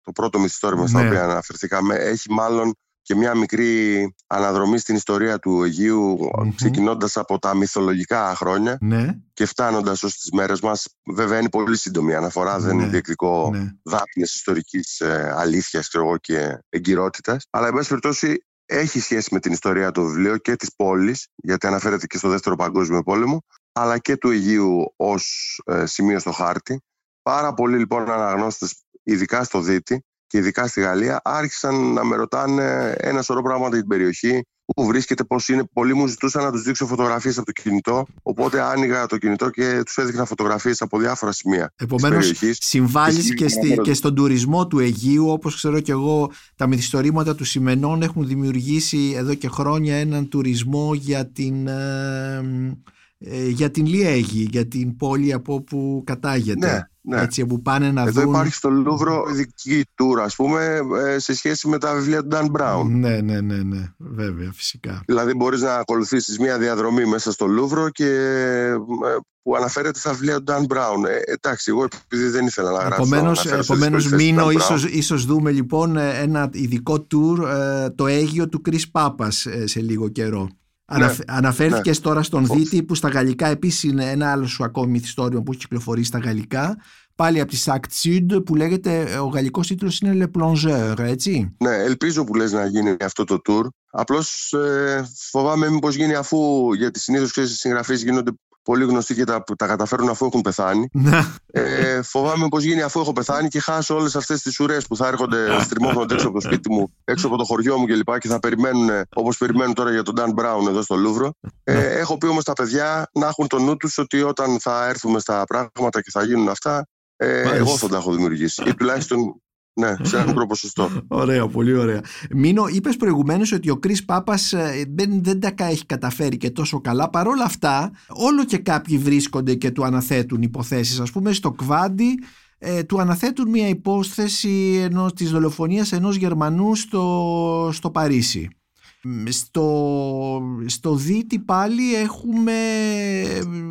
Speaker 3: το πρώτο μυθιστόρημα ναι. στα οποία αναφερθήκαμε έχει μάλλον και μια μικρή αναδρομή στην ιστορία του Αιγείου mm-hmm. ξεκινώντας από τα μυθολογικά χρόνια ναι. και φτάνοντας ως τις μέρες μας. Βέβαια είναι πολύ σύντομη η αναφορά, δεν είναι ναι. διεκδικό ναι. δάπνες ιστορικής ε, αλήθειας και εγκυρότητας. Αλλά εν πάση περιπτώσει έχει σχέση με την ιστορία του βιβλίου και της πόλης, γιατί αναφέρεται και στο Δεύτερο Παγκόσμιο Πόλεμο, αλλά και του Αιγείου ως ε, σημείο στο χάρτη. Πάρα πολλοί λοιπόν αναγνώστες, ειδικά στο Δίτη, και ειδικά στη Γαλλία, άρχισαν να με ρωτάνε ένα σωρό πράγματα για την περιοχή, που βρίσκεται, πώς είναι. Πολλοί μου ζητούσαν να τους δείξω φωτογραφίες από το κινητό. Οπότε άνοιγα το κινητό και τους έδειχνα φωτογραφίες από διάφορα σημεία.
Speaker 1: Επομένως, συμβάλλεις και, στη, και στον τουρισμό του Αιγείου, όπως ξέρω και εγώ, τα μυθιστορήματα του Σιμενών έχουν δημιουργήσει εδώ και χρόνια έναν τουρισμό για την. Ε, ε, για την Λιέγη, για την πόλη από όπου κατάγεται.
Speaker 3: Ναι. Ναι.
Speaker 1: Έτσι, που πάνε να
Speaker 3: Εδώ
Speaker 1: δουν...
Speaker 3: υπάρχει στο Λούβρο ειδική tour, ας πούμε, ε, σε σχέση με τα βιβλία του Dan Brown.
Speaker 1: Ναι, ναι, ναι, ναι, βέβαια, φυσικά.
Speaker 3: Δηλαδή μπορείς να ακολουθήσεις μια διαδρομή μέσα στο Λούβρο και ε, που αναφέρεται στα βιβλία του Dan Brown. Ε, εντάξει, εγώ επειδή δεν ήθελα να γράψω.
Speaker 1: Επομένως, επομένως μείνω, ίσως, ίσως δούμε λοιπόν ένα ειδικό tour, το Αίγιο του Chris Πάπας σε λίγο καιρό. Ναι, Αναφέρθηκες ναι. τώρα στον Δίτη που στα γαλλικά επίσης είναι ένα άλλο σου ακόμη μυθιστόριο που έχει κυκλοφορήσει στα γαλλικά. Πάλι από τη Sact Sud που λέγεται, ο γαλλικός τίτλος είναι Le Plongeur, έτσι;
Speaker 3: Ναι, ελπίζω που λες να γίνει αυτό το tour. Απλώς ε, φοβάμαι μήπως γίνει αφού, γιατί συνήθως οι συγγραφείς γίνονται πολύ γνωστοί και τα, τα καταφέρουν αφού έχουν πεθάνει. Ναι. ε, φοβάμαι πω γίνει αφού έχω πεθάνει και χάσω όλες αυτές τις ουρές που θα έρχονται στριμώχνονται έξω από το σπίτι μου, έξω από το χωριό μου κλπ. Και, και θα περιμένουν όπως περιμένουν τώρα για τον Dan Brown εδώ στο Λούβρο. Ε, ναι. έχω πει όμως τα παιδιά να έχουν το νου τους ότι όταν θα έρθουμε στα πράγματα και θα γίνουν αυτά, ε, εγώ θα τα έχω δημιουργήσει. Ή τουλάχιστον ναι, σε ένα μικρό ποσοστό.
Speaker 1: ωραία, πολύ ωραία. Μίνο, είπες προηγουμένως ότι ο Κρι Πάπα ε, δεν, δεν τα έχει καταφέρει και τόσο καλά. Παρ' όλα αυτά, όλο και κάποιοι βρίσκονται και του αναθέτουν υποθέσεις. Α πούμε, στο Κβάντι ε, του αναθέτουν μια υπόθεση ενός, της δολοφονίας ενός Γερμανού στο, στο Παρίσι. Στο, στο Δίτη πάλι έχουμε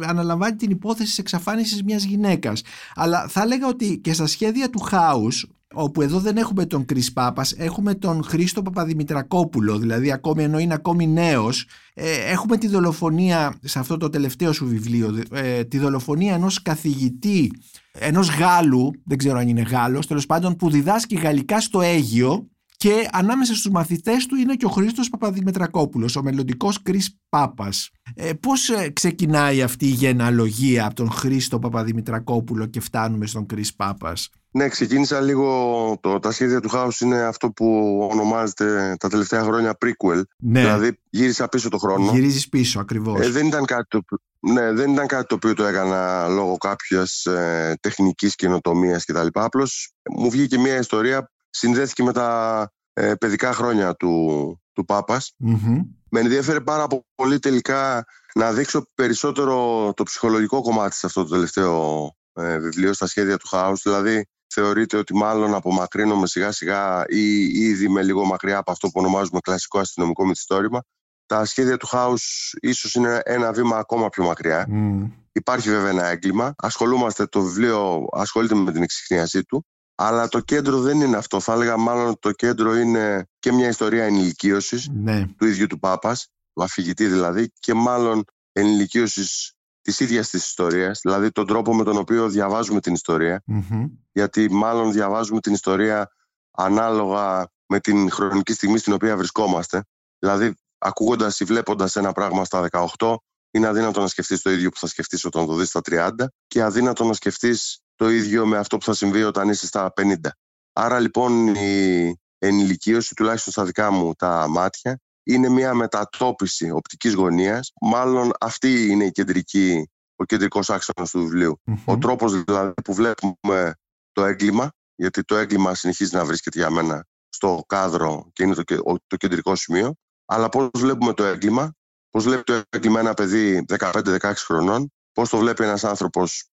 Speaker 1: αναλαμβάνει την υπόθεση της εξαφάνισης μιας γυναίκας. Αλλά θα έλεγα ότι και στα σχέδια του Χάους όπου εδώ δεν έχουμε τον Κρίς Πάπας, έχουμε τον Χρήστο Παπαδημητρακόπουλο, δηλαδή ακόμη ενώ είναι ακόμη νέος, ε, έχουμε τη δολοφονία, σε αυτό το τελευταίο σου βιβλίο, ε, τη δολοφονία ενός καθηγητή, ενός Γάλλου, δεν ξέρω αν είναι Γάλλος, τέλος πάντων που διδάσκει γαλλικά στο Αίγιο και ανάμεσα στους μαθητές του είναι και ο Χρήστος Παπαδημητρακόπουλος, ο μελλοντικός Κρίς Πάπας. Ε, πώς ε, ξεκινάει αυτή η γενεαλογία από τον Χρήστο Παπαδημητρακόπουλο και φτάνουμε στον Κρίς Πάπας.
Speaker 3: Ναι, ξεκίνησα λίγο. Το, τα σχέδια του Χάου είναι αυτό που ονομάζεται τα τελευταία χρόνια prequel. Ναι. Δηλαδή γύρισα πίσω το χρόνο.
Speaker 1: Γυρίζεις πίσω, ακριβώς.
Speaker 3: Ε, δεν, ήταν κάτι το, ναι, δεν ήταν κάτι το οποίο το έκανα λόγω κάποιας ε, τεχνικής καινοτομίας κτλ. Απλώς μου βγήκε μια ιστορία, συνδέθηκε με τα ε, παιδικά χρόνια του, του παπα Με ενδιαφέρει πάρα πολύ τελικά να δείξω περισσότερο το ψυχολογικό κομμάτι σε αυτό το τελευταίο ε, βιβλίο, στα σχέδια του Χάου. Δηλαδή, θεωρείται ότι μάλλον απομακρύνομαι σιγά σιγά ή ήδη με λίγο μακριά από αυτό που ονομάζουμε κλασικό αστυνομικό μυθιστόρημα. Τα σχέδια του Χάους ίσως είναι ένα βήμα ακόμα πιο μακριά. Υπάρχει βέβαια ένα έγκλημα. Ασχολούμαστε, το βιβλίο ασχολείται με την εξυχνίασή του. Αλλά το κέντρο δεν είναι αυτό. Θα έλεγα μάλλον το κέντρο είναι και μια ιστορία ενηλικίωσης ναι. του ίδιου του Πάπας, του αφηγητή δηλαδή, και μάλλον ενηλικίωσης της ίδιας της ιστορίας, δηλαδή τον τρόπο με τον οποίο διαβάζουμε την ιστορια Γιατί μάλλον διαβάζουμε την ιστορία ανάλογα με την χρονική στιγμή στην οποία βρισκόμαστε. Δηλαδή, ακούγοντας ή βλέποντας ένα πράγμα στα 18, είναι αδύνατο να σκεφτείς το ίδιο που θα σκεφτείς όταν το δεις στα 30 και αδύνατο να σκεφτείς το ίδιο με αυτό που θα συμβεί όταν είσαι στα 50. Άρα λοιπόν η ενηλικίωση, τουλάχιστον στα δικά μου τα μάτια, είναι μια μετατόπιση οπτικής γωνίας. Μάλλον αυτή είναι η κεντρική, ο κεντρικός άξονας του βιβλιου Ο τρόπος δηλαδή που βλέπουμε το έγκλημα, γιατί το έγκλημα συνεχίζει να βρίσκεται για μένα στο κάδρο και είναι το, το κεντρικό σημείο, αλλά πώς βλέπουμε το έγκλημα, πώς βλέπει το έγκλημα ένα παιδί 15-16 χρονών, πώς το βλέπει ένας άνθρωπος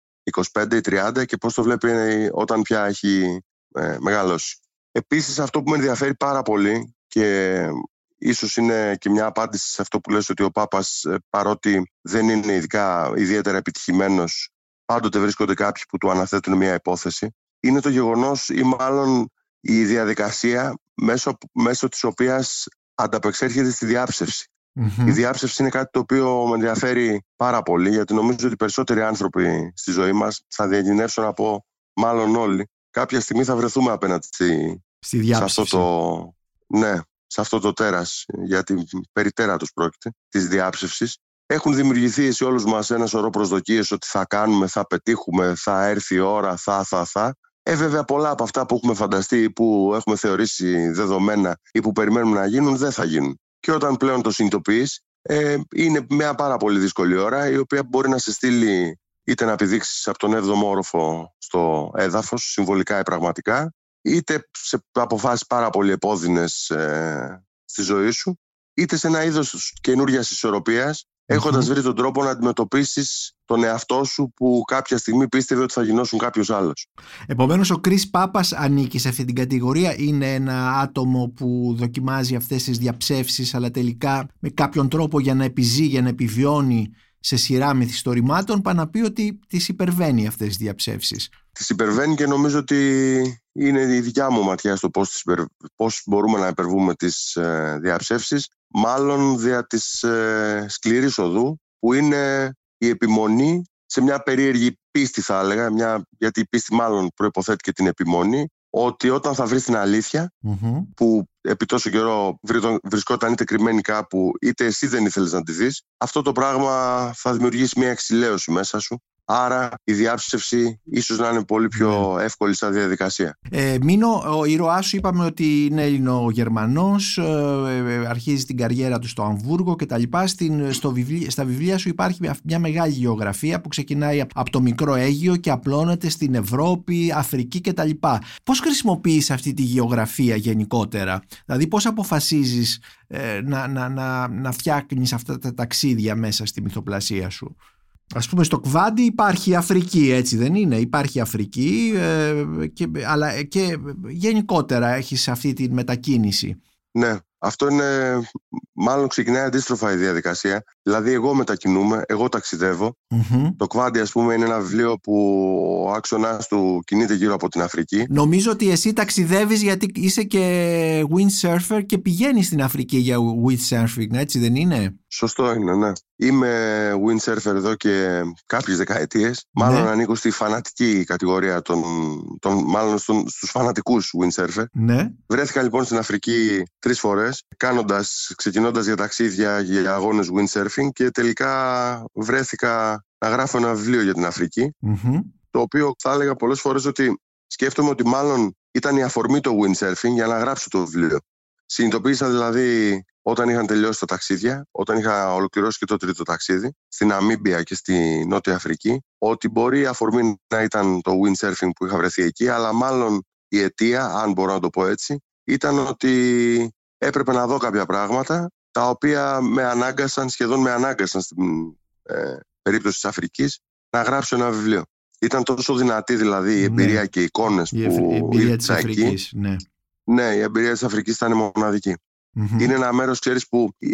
Speaker 3: 25 ή 30 και πώς το βλέπει όταν πια έχει ε, μεγαλώσει. Επίσης αυτό που με ενδιαφέρει πάρα πολύ και ίσως είναι και μια απάντηση σε αυτό που λες ότι ο Πάπας ε, παρότι δεν είναι ειδικά, ιδιαίτερα επιτυχημένος πάντοτε βρίσκονται κάποιοι που του αναθέτουν μια υπόθεση. Είναι το γεγονός ή μάλλον η διαδικασία μέσω, μέσω της οποίας ανταπεξέρχεται στη διαψευση Η διάψευση είναι κάτι το οποίο με ενδιαφέρει πάρα πολύ γιατί νομίζω ότι οι περισσότεροι άνθρωποι στη ζωή μας θα διακινδυνεύσουν από μάλλον όλοι. Κάποια στιγμή θα βρεθούμε απέναντι στη,
Speaker 1: στη
Speaker 3: σε αυτό το, ναι, σε αυτό το τέρας, γιατί περί τέρατος πρόκειται, της διάψευσης. Έχουν δημιουργηθεί σε όλους μας ένα σωρό προσδοκίες ότι θα κάνουμε, θα πετύχουμε, θα έρθει η ώρα, θα, θα, θα. Ε, βέβαια, πολλά από αυτά που έχουμε φανταστεί ή που έχουμε θεωρήσει δεδομένα ή που περιμένουμε να γίνουν δεν θα γίνουν. Και όταν πλέον το συνειδητοποιείς, ε, είναι μια πάρα πολύ δύσκολη ώρα η οποία μπορεί να σε στείλει είτε να επιδείξεις από τον 7ο όροφο στο έδαφος, συμβολικά ή πραγματικά, είτε σε αποφάσεις πάρα πολύ επώδυνες ε, στη ζωή σου, είτε σε ένα είδος καινούργιας ισορροπίας, έχοντας βρει τον τρόπο να αντιμετωπίσεις τον εαυτό σου που κάποια στιγμή πίστευε ότι θα γινώσουν κάποιος άλλος.
Speaker 1: Επομένως, ο Κρι Πάπα ανήκει σε αυτή την κατηγορία. Είναι ένα άτομο που δοκιμάζει αυτές τις διαψεύσεις, αλλά τελικά με κάποιον τρόπο για να επιζεί, για να επιβιώνει σε σειρά μυθιστορημάτων, πάει να πει ότι τις υπερβαίνει αυτές τις διαψεύσεις.
Speaker 3: Τις υπερβαίνει και νομίζω ότι είναι η δικιά μου ματιά στο πώς, μπορούμε να υπερβούμε τις ε, διαψεύσεις μάλλον δια της ε, σκληρής οδού που είναι η επιμονή σε μια περίεργη πίστη θα έλεγα, μια, γιατί η πίστη μάλλον προϋποθέτει και την επιμονή, ότι όταν θα βρεις την αληθεια που επί τόσο καιρό βρισκόταν είτε κρυμμένη κάπου είτε εσύ δεν ήθελες να τη δεις αυτό το πράγμα θα δημιουργήσει μια εξηλαίωση μέσα σου Άρα η διάψευση ίσως να είναι πολύ πιο ναι. εύκολη στα διαδικασία.
Speaker 1: Ε, Μίνο, ο ήρωάς σου είπαμε ότι είναι Ελληνογερμανός, ε, ε, αρχίζει την καριέρα του στο Αμβούργο και τα λοιπά. Στην, στο στα βιβλία σου υπάρχει μια μεγάλη γεωγραφία που ξεκινάει από το μικρό Αίγυο και απλώνεται στην Ευρώπη, Αφρική και τα λοιπά. Πώς χρησιμοποιείς αυτή τη γεωγραφία γενικότερα, δηλαδή πώς αποφασίζεις ε, να, να, να, να φτιάχνεις αυτά τα ταξίδια μέσα στη μυθοπλασία σου; Ας πούμε στο Κβάντι υπάρχει Αφρική έτσι δεν είναι; Υπάρχει Αφρική ε, και, αλλά και γενικότερα έχεις αυτή τη μετακίνηση.
Speaker 3: Ναι αυτό είναι μάλλον ξεκινάει αντίστροφα η διαδικασία. Δηλαδή εγώ μετακινούμε, εγώ το Κβάντι ας πούμε είναι ένα βιβλίο που ο άξονας του κινείται γύρω από την Αφρική.
Speaker 1: Νομίζω ότι εσύ ταξιδεύεις γιατί είσαι και windsurfer και πηγαίνεις στην Αφρική για windsurfing έτσι δεν είναι;
Speaker 3: Σωστό είναι ναι Είμαι windsurfer εδώ και κάποιες δεκαετίες. Μάλλον ναι. ανήκω στη φανατική κατηγορία των, των μάλλον στον, στους φανατικούς windsurfer.
Speaker 1: Ναι.
Speaker 3: Βρέθηκα λοιπόν στην Αφρική τρεις φορές, κάνοντας, ξεκινώντας για ταξίδια, για αγώνες windsurfing και τελικά βρέθηκα να γράφω ένα βιβλίο για την αφρικη το οποίο θα έλεγα πολλές φορές ότι σκέφτομαι ότι μάλλον ήταν η αφορμή το windsurfing για να γράψω το βιβλίο. Συνειδητοποίησα δηλαδή όταν είχαν τελειώσει τα ταξίδια, όταν είχα ολοκληρώσει και το τρίτο ταξίδι, στην Αμίμπια και στη Νότια Αφρική, ότι μπορεί η αφορμή να ήταν το windsurfing που είχα βρεθεί εκεί, αλλά μάλλον η αιτία, αν μπορώ να το πω έτσι, ήταν ότι έπρεπε να δω κάποια πράγματα τα οποία με ανάγκασαν, σχεδόν με ανάγκασαν στην ε, περίπτωση της Αφρικής, να γράψω ένα βιβλίο. Ήταν τόσο δυνατή δηλαδή η ναι. εμπειρία και οι εικόνες που ήρθα εκεί. Ναι. Ναι, η εμπειρία της Αφρικής ήταν μοναδική. Mm-hmm. Είναι ένα μέρος, ξέρεις, που ε,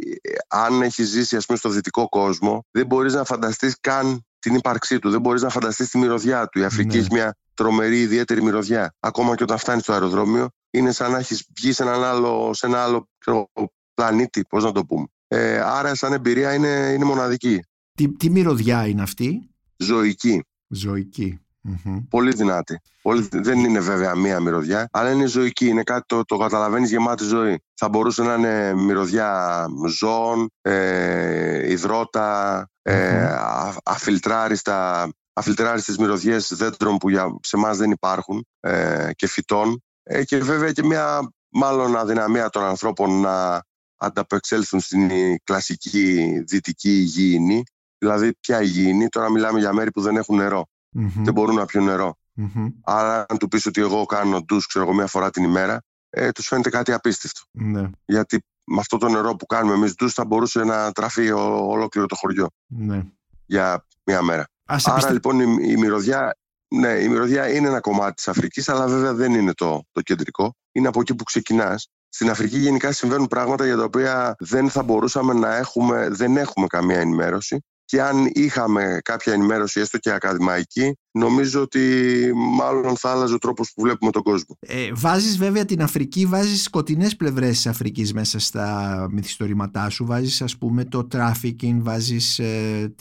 Speaker 3: αν έχεις ζήσει, ας πούμε, στο δυτικό κόσμο, δεν μπορείς να φανταστείς καν την ύπαρξή του. Δεν μπορείς να φανταστείς τη μυρωδιά του. Η Αφρική mm-hmm. έχει μια τρομερή, ιδιαίτερη μυρωδιά. Ακόμα και όταν φτάνεις στο αεροδρόμιο, είναι σαν να έχεις βγει σε, έναν άλλο, σε ένα άλλο ξέρω, πλανήτη, πώς να το πούμε. Ε, άρα, σαν εμπειρία είναι, είναι μοναδική.
Speaker 1: Τι, τι μυρωδιά είναι αυτή,
Speaker 3: Ζωική.
Speaker 1: Ζωική.
Speaker 3: Mm-hmm. Πολύ δυνάτη. Πολύ, δεν είναι βέβαια μία μυρωδιά, αλλά είναι ζωική. Είναι κάτι το, το καταλαβαίνεις γεμάτη ζωή. Θα μπορούσε να είναι μυρωδιά ζώων, ε, υδρότα, ε, mm-hmm. αφιλτράριστα, αφιλτράριστες μυρωδιές δέντρων που για, σε εμάς δεν υπάρχουν ε, και φυτών. Ε, και βέβαια και μια μάλλον αδυναμία των ανθρώπων να ανταπεξέλθουν στην κλασική δυτική υγιεινή. Δηλαδή, ποια υγιεινή, τώρα μιλάμε για μέρη που δεν έχουν νερό mm-hmm. δεν μπορούν να πιούν νερό. Mm-hmm. Άρα, αν του πεις ότι εγώ κάνω ντους, ξέρω εγώ, μία φορά την ημέρα, ε, τους φαίνεται κάτι απίστευτο.
Speaker 1: Ναι.
Speaker 3: Γιατί με αυτό το νερό που κάνουμε εμείς ντους θα μπορούσε να τραφεί ο, ολόκληρο το χωριό.
Speaker 1: Ναι.
Speaker 3: Για μία μέρα. Άρα λοιπόν η, η, μυρωδιά, ναι, η μυρωδιά είναι ένα κομμάτι της Αφρικής, αλλά βέβαια δεν είναι το, το κεντρικό. Είναι από εκεί που ξεκινάς. Στην Αφρική γενικά συμβαίνουν πράγματα για τα οποία δεν θα μπορούσαμε να έχουμε, δεν έχουμε καμία ενημέρωση και αν είχαμε κάποια ενημέρωση έστω και ακαδημαϊκή νομίζω ότι μάλλον θα άλλαζε ο τρόπος που βλέπουμε τον κόσμο.
Speaker 1: Ε, βάζεις βέβαια την Αφρική, βάζεις σκοτεινές πλευρές της Αφρικής μέσα στα μυθιστορήματά σου, βάζεις ας πούμε το trafficking, βάζεις ε,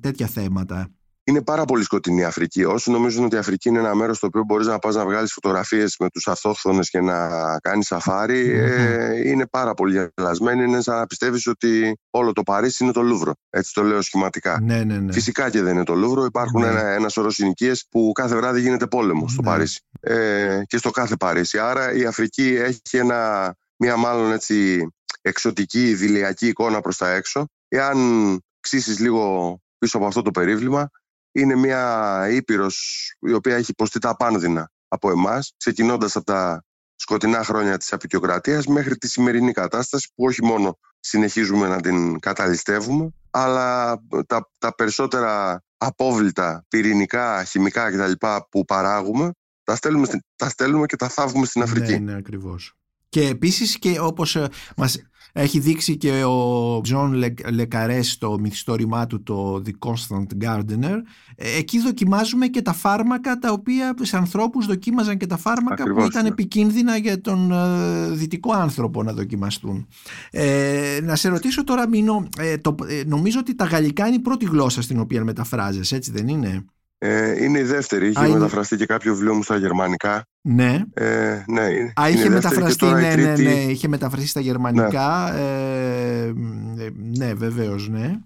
Speaker 1: τέτοια θέματα
Speaker 3: είναι πάρα πολύ σκοτεινή η Αφρική. Όσοι νομίζουν ότι η Αφρική είναι ένα μέρος στο οποίο μπορείς να πας να βγάλεις φωτογραφίες με τους αυτόχθονε και να κάνεις ε, είναι πάρα πολύ γελασμένοι. Είναι σαν να πιστεύεις ότι όλο το Παρίσι είναι το Λούβρο. Έτσι το λέω σχηματικά.
Speaker 1: Ναι, ναι, ναι.
Speaker 3: Φυσικά και δεν είναι το Λούβρο. Υπάρχουν ναι. ένα, ένας σωρός συνοικίες που κάθε βράδυ γίνεται πόλεμο στο ναι. Παρίσι. Ε, και στο κάθε Παρίσι. Άρα η Αφρική έχει ένα, μια μάλλον έτσι εξωτική, δηλιακή εικόνα προς τα έξω. Εάν ξύσεις λίγο πίσω από αυτό το περίβλημα, είναι μια ήπειρος η οποία έχει υποστεί τα απάνδυνα από εμάς, ξεκινώντας από τα σκοτεινά χρόνια της απεικιοκρατίας μέχρι τη σημερινή κατάσταση που όχι μόνο συνεχίζουμε να την καταλυστεύουμε, αλλά τα, τα περισσότερα απόβλητα, πυρηνικά, χημικά κτλ. που παράγουμε, τα στέλνουμε, τα στέλνουμε και τα θάβουμε στην Αφρική.
Speaker 1: Ναι, ναι, ακριβώς. Και επίσης και όπως ε, μας έχει δείξει και ο Τζον Λε Καρέ στο μυθιστόρημά του το The Constant Gardener. Ε, εκεί δοκιμάζουμε και τα φάρμακα τα οποία σε ανθρώπους δοκίμαζαν και τα φάρμακα που ήταν ναι. επικίνδυνα για τον ε, δυτικό άνθρωπο να δοκιμαστούν. Ε, να σε ρωτήσω τώρα Μίνω, ε, το, νομίζω ότι τα γαλλικά είναι η πρώτη γλώσσα στην οποία μεταφράζεσαι, έτσι δεν είναι;
Speaker 3: Ε, είναι η δεύτερη. Είχε μεταφραστεί και κάποιο βιβλίο μου στα γερμανικά.
Speaker 1: Ναι.
Speaker 3: Ε, ναι,
Speaker 1: Α, είχε μεταφραστεί, ναι, ναι, ναι, είχε μεταφραστεί στα γερμανικά. Ναι, ε, ναι βεβαίως, ναι.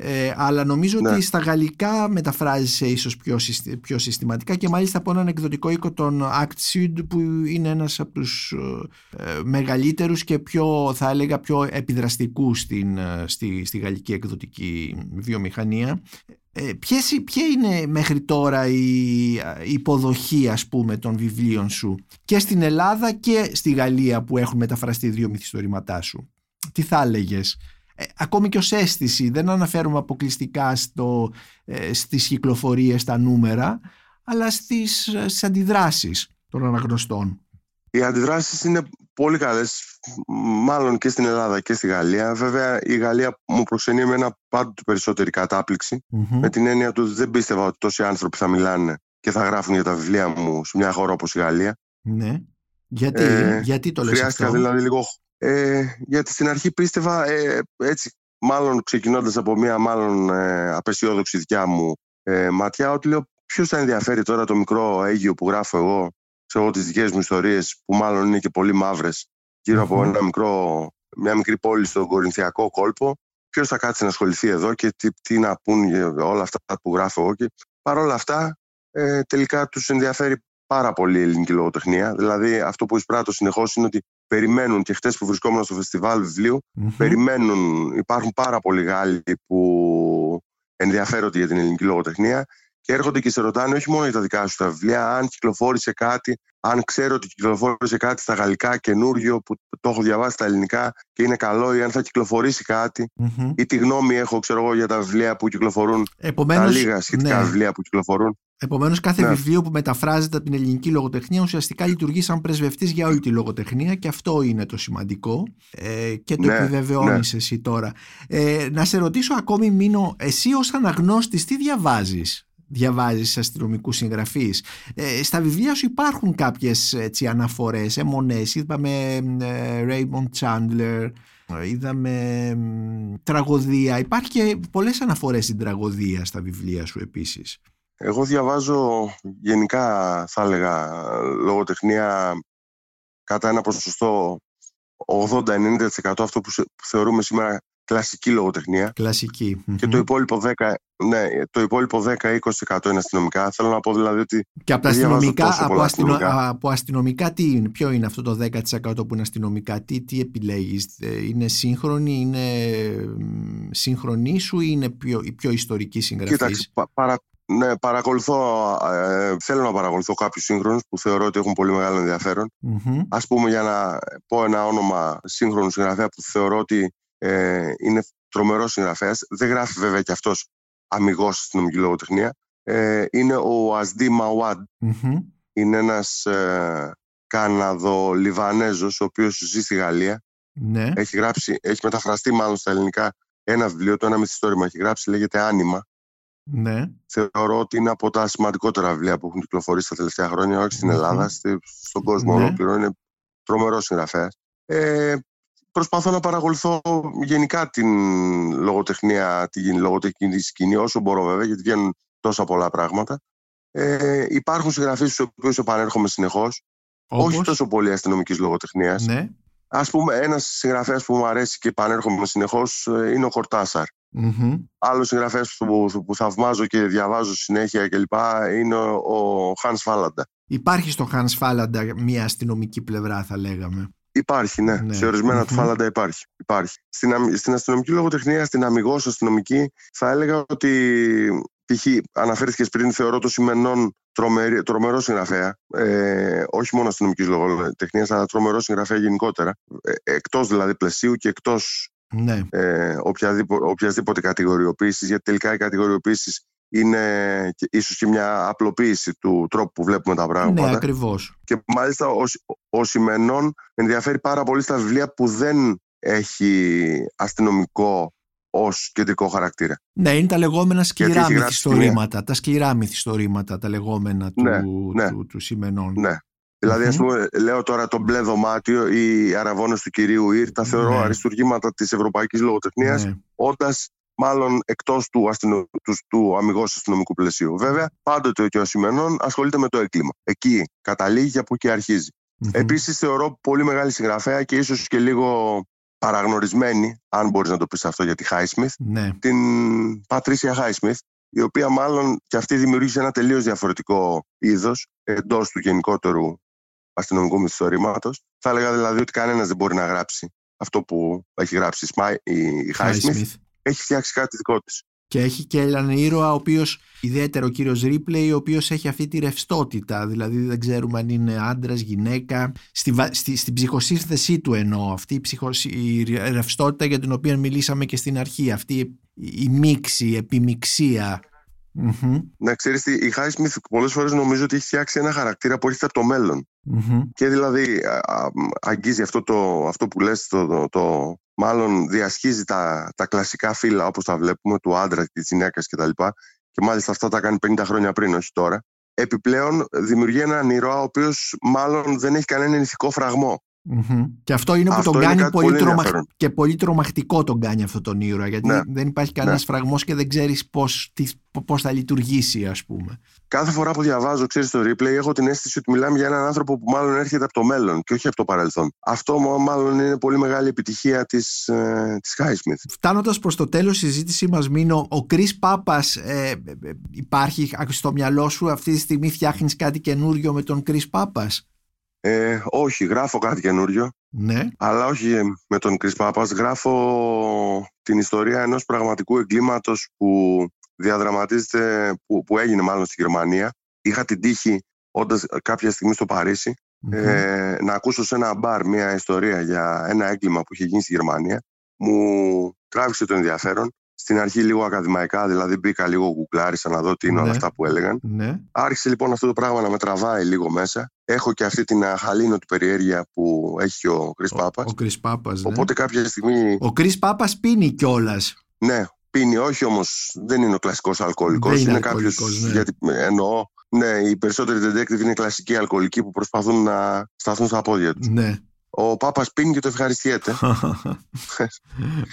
Speaker 1: Ε, αλλά νομίζω ότι ναι. στα γαλλικά μεταφράζεσαι ίσως πιο, πιο συστηματικά και μάλιστα από έναν εκδοτικό οίκο των Act Sud που είναι ένας από τους ε, μεγαλύτερους και πιο θα έλεγα πιο επιδραστικούς στην, ε, στη, στη γαλλική εκδοτική βιομηχανία ε, ποιες, ποια είναι μέχρι τώρα η, υποδοχή ας πούμε των βιβλίων σου και στην Ελλάδα και στη Γαλλία που έχουν μεταφραστεί δύο μυθιστορήματά σου; Τι θα έλεγες; Ε, ακόμη και ως αίσθηση, δεν αναφέρουμε αποκλειστικά στο, ε, στις κυκλοφορίες, τα νούμερα, αλλά στις, ε, στις αντιδράσεις των αναγνωστών.
Speaker 3: Οι αντιδράσεις είναι πολύ καλές, μάλλον και στην Ελλάδα και στη Γαλλία. Βέβαια, η Γαλλία μου προξενεί εμένα πάντοτε περισσότερη με την έννοια του δεν πίστευα ότι τόσοι άνθρωποι θα μιλάνε και θα γράφουν για τα βιβλία μου σε μια χώρα όπως η Γαλλία.
Speaker 1: Ναι. Γιατί, ε, γιατί το λες
Speaker 3: Χρειάστηκα
Speaker 1: αυτό;
Speaker 3: δηλαδή λίγο... Ε, γιατί στην αρχή πίστευα, ε, έτσι, μάλλον ξεκινώντας από μια μάλλον ε, απεσιόδοξη δικιά μου ε, ματιά, ότι λέω ποιος θα ενδιαφέρει τώρα το μικρό αίγιο που γράφω εγώ ξέρω τις δικές μου ιστορίες που μάλλον είναι και πολύ μαύρες γύρω από ένα μικρό, μια μικρή πόλη στον Κορινθιακό κόλπο. Ποιος θα κάτσει να ασχοληθεί εδώ και τι, τι να πούν για όλα αυτά που γράφω εγώ και παρόλα αυτά ε, τελικά τους ενδιαφέρει πάρα πολύ η ελληνική λογοτεχνία. Δηλαδή αυτό που εισπράττω συνεχώς είναι ότι περιμένουν και χτες που βρισκόμουν στο φεστιβάλ περιμένουν, υπάρχουν πάρα πολλοί Γάλλοι που ενδιαφέρονται για την ελληνική λογοτεχνία και έρχονται και σε ρωτάνε όχι μόνο για τα δικά σου τα βιβλία, αν κυκλοφόρησε κάτι, αν ξέρω ότι κυκλοφόρησε κάτι στα γαλλικά καινούριο που το έχω διαβάσει στα ελληνικά και είναι καλό, ή αν θα κυκλοφορήσει ή τι γνώμη έχω ξέρω εγώ, για τα βιβλία που κυκλοφορούν, Επομένως, τα λίγα σχετικά ναι. βιβλία που κυκλοφορούν.
Speaker 1: Επομένως, κάθε ναι. βιβλίο που μεταφράζεται από την ελληνική λογοτεχνία ουσιαστικά λειτουργεί σαν πρεσβευτής για όλη τη λογοτεχνία και αυτό είναι το σημαντικό. Ε, και το ναι, επιβεβαιώνεις ναι. εσύ τώρα. Ε, να σε ρωτήσω ακόμη, Μίνο, εσύ ως αναγνώστης, τι διαβάζεις; Διαβάζεις αστυνομικούς συγγραφείς. Ε, στα βιβλία σου υπάρχουν κάποιες έτσι, αναφορές, αιμονές. Είδαμε ε, Raymond Chandler, είδαμε τραγωδία. Υπάρχει και πολλές αναφορές στην τραγωδία στα βιβλία σου επίσης.
Speaker 3: Εγώ διαβάζω γενικά θα έλεγα λογοτεχνία κατά ένα ποσοστό 80-90% αυτό που θεωρούμε σήμερα κλασική λογοτεχνία.
Speaker 1: Κλασική.
Speaker 3: Και το υπόλοιπο 10, ναι, το υπόλοιπο 10-20% είναι αστυνομικά. Θέλω να πω δηλαδή ότι.
Speaker 1: Και από, αστυνομικά, από, αστυνομικά. από αστυνομικά τι είναι, ποιο είναι αυτό το 10% που είναι αστυνομικά, τι, τι επιλέγεις, ε, είναι σύγχρονη, είναι σύγχρονη σου ή είναι πιο, η πιο ιστορική συγγραφής;
Speaker 3: Κοίταξε, παρα, ναι, παρακολουθώ, ε, θέλω να παρακολουθώ κάποιους σύγχρονους που θεωρώ ότι έχουν πολύ μεγάλο ενδιαφέρον. Mm-hmm. Ας πούμε για να πω ένα όνομα σύγχρονου συγγραφέα που θεωρώ ότι ε, είναι τρομερός συγγραφέας. Δεν γράφει βέβαια και αυτός αμυγός στην νομική λογοτεχνία. Ε, είναι ο Ασδί Μαουάντ. Είναι ένας ε, Καναδο-Λιβανέζος, ο οποίος ζει στη Γαλλία.
Speaker 1: Ναι.
Speaker 3: Έχει, γράψει, έχει μεταφραστεί μάλλον στα ελληνικά ένα βιβλίο, το ένα μυθιστόρημα έχει γράψει, λέγεται Άνιμα.
Speaker 1: Ναι.
Speaker 3: Θεωρώ ότι είναι από τα σημαντικότερα βιβλία που έχουν κυκλοφορήσει τα τελευταία χρόνια, όχι στην Ελλάδα, στον κόσμο
Speaker 1: Ναι.
Speaker 3: ολόκληρο. Είναι τρομερός συγγραφέας. Ε, προσπαθώ να παρακολουθώ γενικά την λογοτεχνία, την λογοτεχνική σκηνή όσο μπορώ βέβαια, γιατί βγαίνουν τόσα πολλά πράγματα. Ε, υπάρχουν συγγραφείς στους οποίους επανέρχομαι συνεχώς, όχι
Speaker 1: Όπως;
Speaker 3: τόσο πολύ αστυνομικής λογοτεχνίας.
Speaker 1: Ναι.
Speaker 3: Ας πούμε, ένας συγγραφέας που μου αρέσει και επανέρχομαι συνεχώς ε, είναι ο Χορτάσαρ.
Speaker 1: Μμμ.
Speaker 3: Άλλο συγγραφέα που, που θαυμάζω και διαβάζω συνέχεια κλπ. είναι ο, ο Hans Φάλαντα.
Speaker 1: Υπάρχει στο Hans Φάλαντα μια αστυνομική πλευρά θα λέγαμε.
Speaker 3: Υπάρχει, ναι.
Speaker 1: Ναι.
Speaker 3: Σε ορισμένα
Speaker 1: Μμμ.
Speaker 3: του Φάλαντα υπάρχει. υπάρχει. Στην, αμ- στην αστυνομική λογοτεχνία, στην αμυγός αστυνομική, θα έλεγα ότι π.χ. αναφέρθηκες πριν, θεωρώ το σημενόν τρομερή- τρομερό συγγραφέα. Ε, όχι μόνο αστυνομικής λογοτεχνίας, αλλά τρομερό συγγραφέα γενικότερα. Ε, εκτός δηλαδή πλαισίου και εκτός
Speaker 1: Ναι.
Speaker 3: ε, οποιαδήποτε, οποιασδήποτε κατηγοριοποίησης, γιατί τελικά οι κατηγοριοποίησεις είναι και, ίσως και μια απλοποίηση του τρόπου που βλέπουμε τα
Speaker 1: Ναι,
Speaker 3: πράγματα.
Speaker 1: ακριβώς.
Speaker 3: και μάλιστα ο, ο Σιμενών με ενδιαφέρει πάρα πολύ στα βιβλία που δεν έχει αστυνομικό ως κεντρικό χαρακτήρα.
Speaker 1: Ναι, είναι τα λεγόμενα σκληρά
Speaker 3: έχει γράψει
Speaker 1: μυθιστορήματα. Τα σκληρά μυθιστορήματα, τα λεγόμενα του,
Speaker 3: Ναι, ναι.
Speaker 1: του, του Σιμενών.
Speaker 3: Ναι. Δηλαδή, ας
Speaker 1: Μμμ.
Speaker 3: πούμε, λέω τώρα το μπλε δωμάτιο ή οι αραβώνες του κυρίου Ήρ, τα θεωρώ
Speaker 1: Ναι.
Speaker 3: αριστουργήματα της ευρωπαϊκής λογοτεχνίας,
Speaker 1: Ναι.
Speaker 3: όντας μάλλον εκτός του, αστυνο... τους, του αμυγός αστυνομικού πλαισίου. Βέβαια, πάντοτε και ο Σιμενών ασχολείται με το έγκλημα. Εκεί καταλήγει και από εκεί αρχίζει.
Speaker 1: Μμμ.
Speaker 3: Επίσης θεωρώ πολύ μεγάλη συγγραφέα και ίσως και λίγο παραγνωρισμένη, αν μπορείς να το πεις αυτό για τη Highsmith,
Speaker 1: Ναι.
Speaker 3: την Πατρίσια Highsmith, η οποία μάλλον και αυτή δημιούργησε ένα τελείως διαφορετικό είδος εντός του γενικότερου αστυνομικού μυθιστορήματος. Θα έλεγα δηλαδή ότι κανένας δεν μπορεί να γράψει αυτό που έχει γράψει η Σμάι- η η Highsmith.
Speaker 1: Highsmith.
Speaker 3: Έχει φτιάξει κάτι δικό της.
Speaker 1: Και έχει και έναν ήρωα ο οποίος, ιδιαίτερα ο κύριος Ρίπλεϊ, ο οποίος έχει αυτή τη ρευστότητα. Δηλαδή δεν ξέρουμε αν είναι άντρας, γυναίκα. Στη, βα- στη, στην ψυχοσύνθεσή του εννοώ. Αυτή η, ψυχοσ... η ρευστότητα για την οποία μιλήσαμε και στην αρχή. Αυτή η, η μίξη, η επιμιξία. Μμμ,
Speaker 3: Να ξέρεις τι, η Highsmith πολλές φορές νομίζω ότι έχει φτιάξει ένα χαρακτήρα που έρχεται από το μέλλον.
Speaker 1: μμμ.
Speaker 3: Και δηλαδή α, α, αγγίζει αυτό, το, αυτό που λες, το, το, το- μάλλον διασχίζει τα, τα κλασικά φύλλα όπως τα βλέπουμε, του άντρα και της γυναίκας κτλ. Και, και μάλιστα αυτά τα κάνει 50 χρόνια πριν, όχι τώρα. Επιπλέον δημιουργεί έναν ήρωα ο οποίος μάλλον δεν έχει κανένα ηθικό φραγμό.
Speaker 1: Μμμ. Και αυτό είναι που
Speaker 3: Αυτό
Speaker 1: τον
Speaker 3: είναι
Speaker 1: κάνει
Speaker 3: κάτι
Speaker 1: πολύ,
Speaker 3: πολύ
Speaker 1: τρομαχ...
Speaker 3: ενδιαφέρον.
Speaker 1: και πολύ τρομακτικό τον κάνει αυτό τον ήρωα γιατί
Speaker 3: Ναι.
Speaker 1: δεν υπάρχει κανένας φραγμός και δεν ξέρεις πώς, τι, πώς θα λειτουργήσει ας πούμε.
Speaker 3: Κάθε φορά που διαβάζω, ξέρεις, το replay, έχω την αίσθηση ότι μιλάμε για έναν άνθρωπο που μάλλον έρχεται από το μέλλον και όχι από το παρελθόν. Αυτό μα- μάλλον είναι πολύ μεγάλη επιτυχία της, ε, της Highsmith.
Speaker 1: Φτάνοντας προς το τέλος της συζήτησή μας Μίνο, ο Κρίς Πάπας ε, ε, ε, υπάρχει στο μυαλό σου αυτή τη στιγμή φτιάχνεις κάτι καινούριο με τον Κρίς Πάπας.
Speaker 3: Ε, όχι, γράφω κάτι καινούριο.
Speaker 1: Ναι,
Speaker 3: Αλλά όχι ε, με τον Κρίς Πάπας. Γράφω την ιστορία ενός πραγματικού εγκλήματος που διαδραματίζεται, που, που έγινε μάλλον στη Γερμανία. Είχα την τύχη, όντας κάποια στιγμή στο Παρίσι,
Speaker 1: Μμμ.
Speaker 3: ε, να ακούσω σε ένα μπαρ μια ιστορία για ένα έγκλημα που είχε γίνει στη Γερμανία. Μου τράβηξε το ενδιαφέρον. Στην αρχή λίγο ακαδημαϊκά, δηλαδή μπήκα λίγο γκουγκλάρισα να δω τι είναι όλα
Speaker 1: Ναι.
Speaker 3: αυτά που έλεγαν.
Speaker 1: ναι,
Speaker 3: Άρχισε λοιπόν αυτό το πράγμα να με τραβάει λίγο μέσα. Έχω και αυτή την αχαλήνωτη περιέργεια που έχει ο Κρίς
Speaker 1: ο,
Speaker 3: Πάπας.
Speaker 1: ο Κρίς Πάπας ναι.
Speaker 3: Οπότε κάποια στιγμή,
Speaker 1: Ο Κρίς Πάπας πίνει κιόλας.
Speaker 3: ναι, πίνει, όχι όμως δεν είναι ο κλασικός αλκοολικός.
Speaker 1: Δεν είναι
Speaker 3: είναι
Speaker 1: αλκοολικός,
Speaker 3: κάποιος,
Speaker 1: ναι.
Speaker 3: γιατί εννοώ, ναι, οι περισσότεροι detective είναι κλασικοί αλκοολικοί που προσπαθούν να σταθούν στα πόδια τους.
Speaker 1: ναι.
Speaker 3: Ο Πάπας πίνει και το ευχαριστιέται.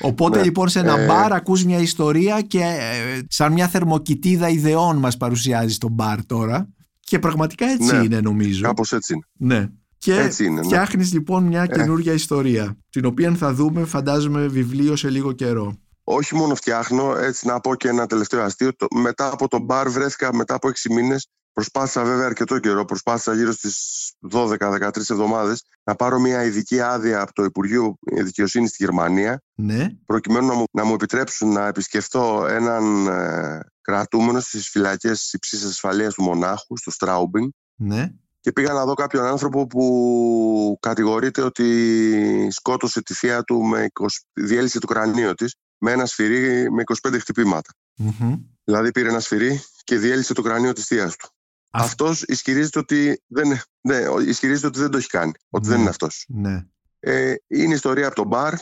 Speaker 1: Οπότε
Speaker 3: Ναι.
Speaker 1: λοιπόν σε ένα
Speaker 3: Ε,
Speaker 1: μπαρ ακούς μια ιστορία και ε, σαν μια θερμοκοιτίδα ιδεών μας παρουσιάζει τον μπαρ τώρα και πραγματικά έτσι
Speaker 3: Ναι.
Speaker 1: είναι νομίζω.
Speaker 3: Κάπως έτσι είναι.
Speaker 1: Ναι. Και
Speaker 3: Έτσι είναι, ναι.
Speaker 1: φτιάχνεις λοιπόν μια καινούργια ιστορία την οποία θα δούμε φαντάζομαι βιβλίο σε λίγο καιρό.
Speaker 3: Όχι μόνο φτιάχνω, έτσι να πω και ένα τελευταίο αστείο. Το- μετά από το μπαρ βρέθηκα μετά από 6 μήνες. Προσπάθησα βέβαια αρκετό καιρό, προσπάθησα γύρω στις 12-13 εβδομάδες να πάρω μια ειδική άδεια από το Υπουργείο Δικαιοσύνης στη Γερμανία
Speaker 1: Ναι.
Speaker 3: προκειμένου να μου, να μου επιτρέψουν να επισκεφθώ έναν ε, κρατούμενο στις φυλακές υψής ασφαλείας του Μονάχου, στο Στράουμπινγκ
Speaker 1: Ναι.
Speaker 3: και πήγα να δω κάποιον άνθρωπο που κατηγορείται ότι σκότωσε τη θεία του με 20, διέλυσε το κρανίο της με ένα σφυρί με 25 χτυπήματα.
Speaker 1: Μμμ.
Speaker 3: Δηλαδή πήρε ένα σφυρί και διέλυσε το κρανίο της θείας του.
Speaker 1: Αυ-
Speaker 3: Αυτός ισχυρίζεται ότι δεν, Ναι, ισχυρίζεται ότι δεν το έχει κάνει, ότι δεν
Speaker 1: Ναι.
Speaker 3: είναι αυτός.
Speaker 1: Ναι.
Speaker 3: Ε, είναι ιστορία από το μπαρ,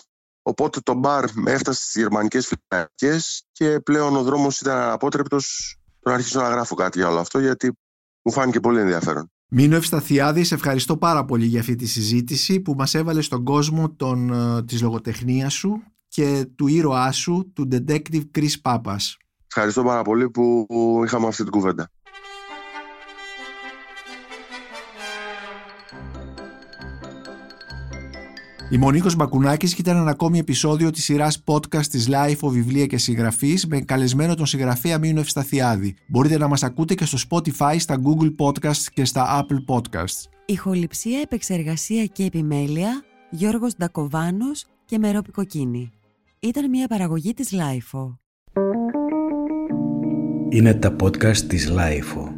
Speaker 3: οπότε το μπαρ έφτασε στις γερμανικές φυλακές και πλέον ο δρόμος ήταν αναπότρεπτος να αρχίσω να γράφω κάτι για όλο αυτό γιατί μου φάνηκε πολύ ενδιαφέρον.
Speaker 1: Μίνο Ευσταθιάδη, σε ευχαριστώ πάρα πολύ για αυτή τη συζήτηση που μας έβαλε στον κόσμο των, ε, της λογοτεχνίας σου και του ήρωά σου, του detective Chris Papas.
Speaker 3: Ευχαριστώ πάρα πολύ που είχαμε αυτή την κουβέντα.
Speaker 1: Είμαι ο Νίκος Μπακουνάκης και ήταν ένα ακόμη επεισόδιο της σειράς podcast της Life Βιβλία και Συγγραφής με καλεσμένο τον συγγραφέα Μίνο Ευσταθιάδη. Μπορείτε να μας ακούτε και στο Spotify, στα Google Podcasts και στα Apple Podcasts.
Speaker 4: Ηχοληψία, επεξεργασία και επιμέλεια Γιώργος Ντακοβάνος και Μερόπη Κοκκίνη. Ήταν μια παραγωγή της Lifeo.
Speaker 2: Είναι τα podcast της Lifeo.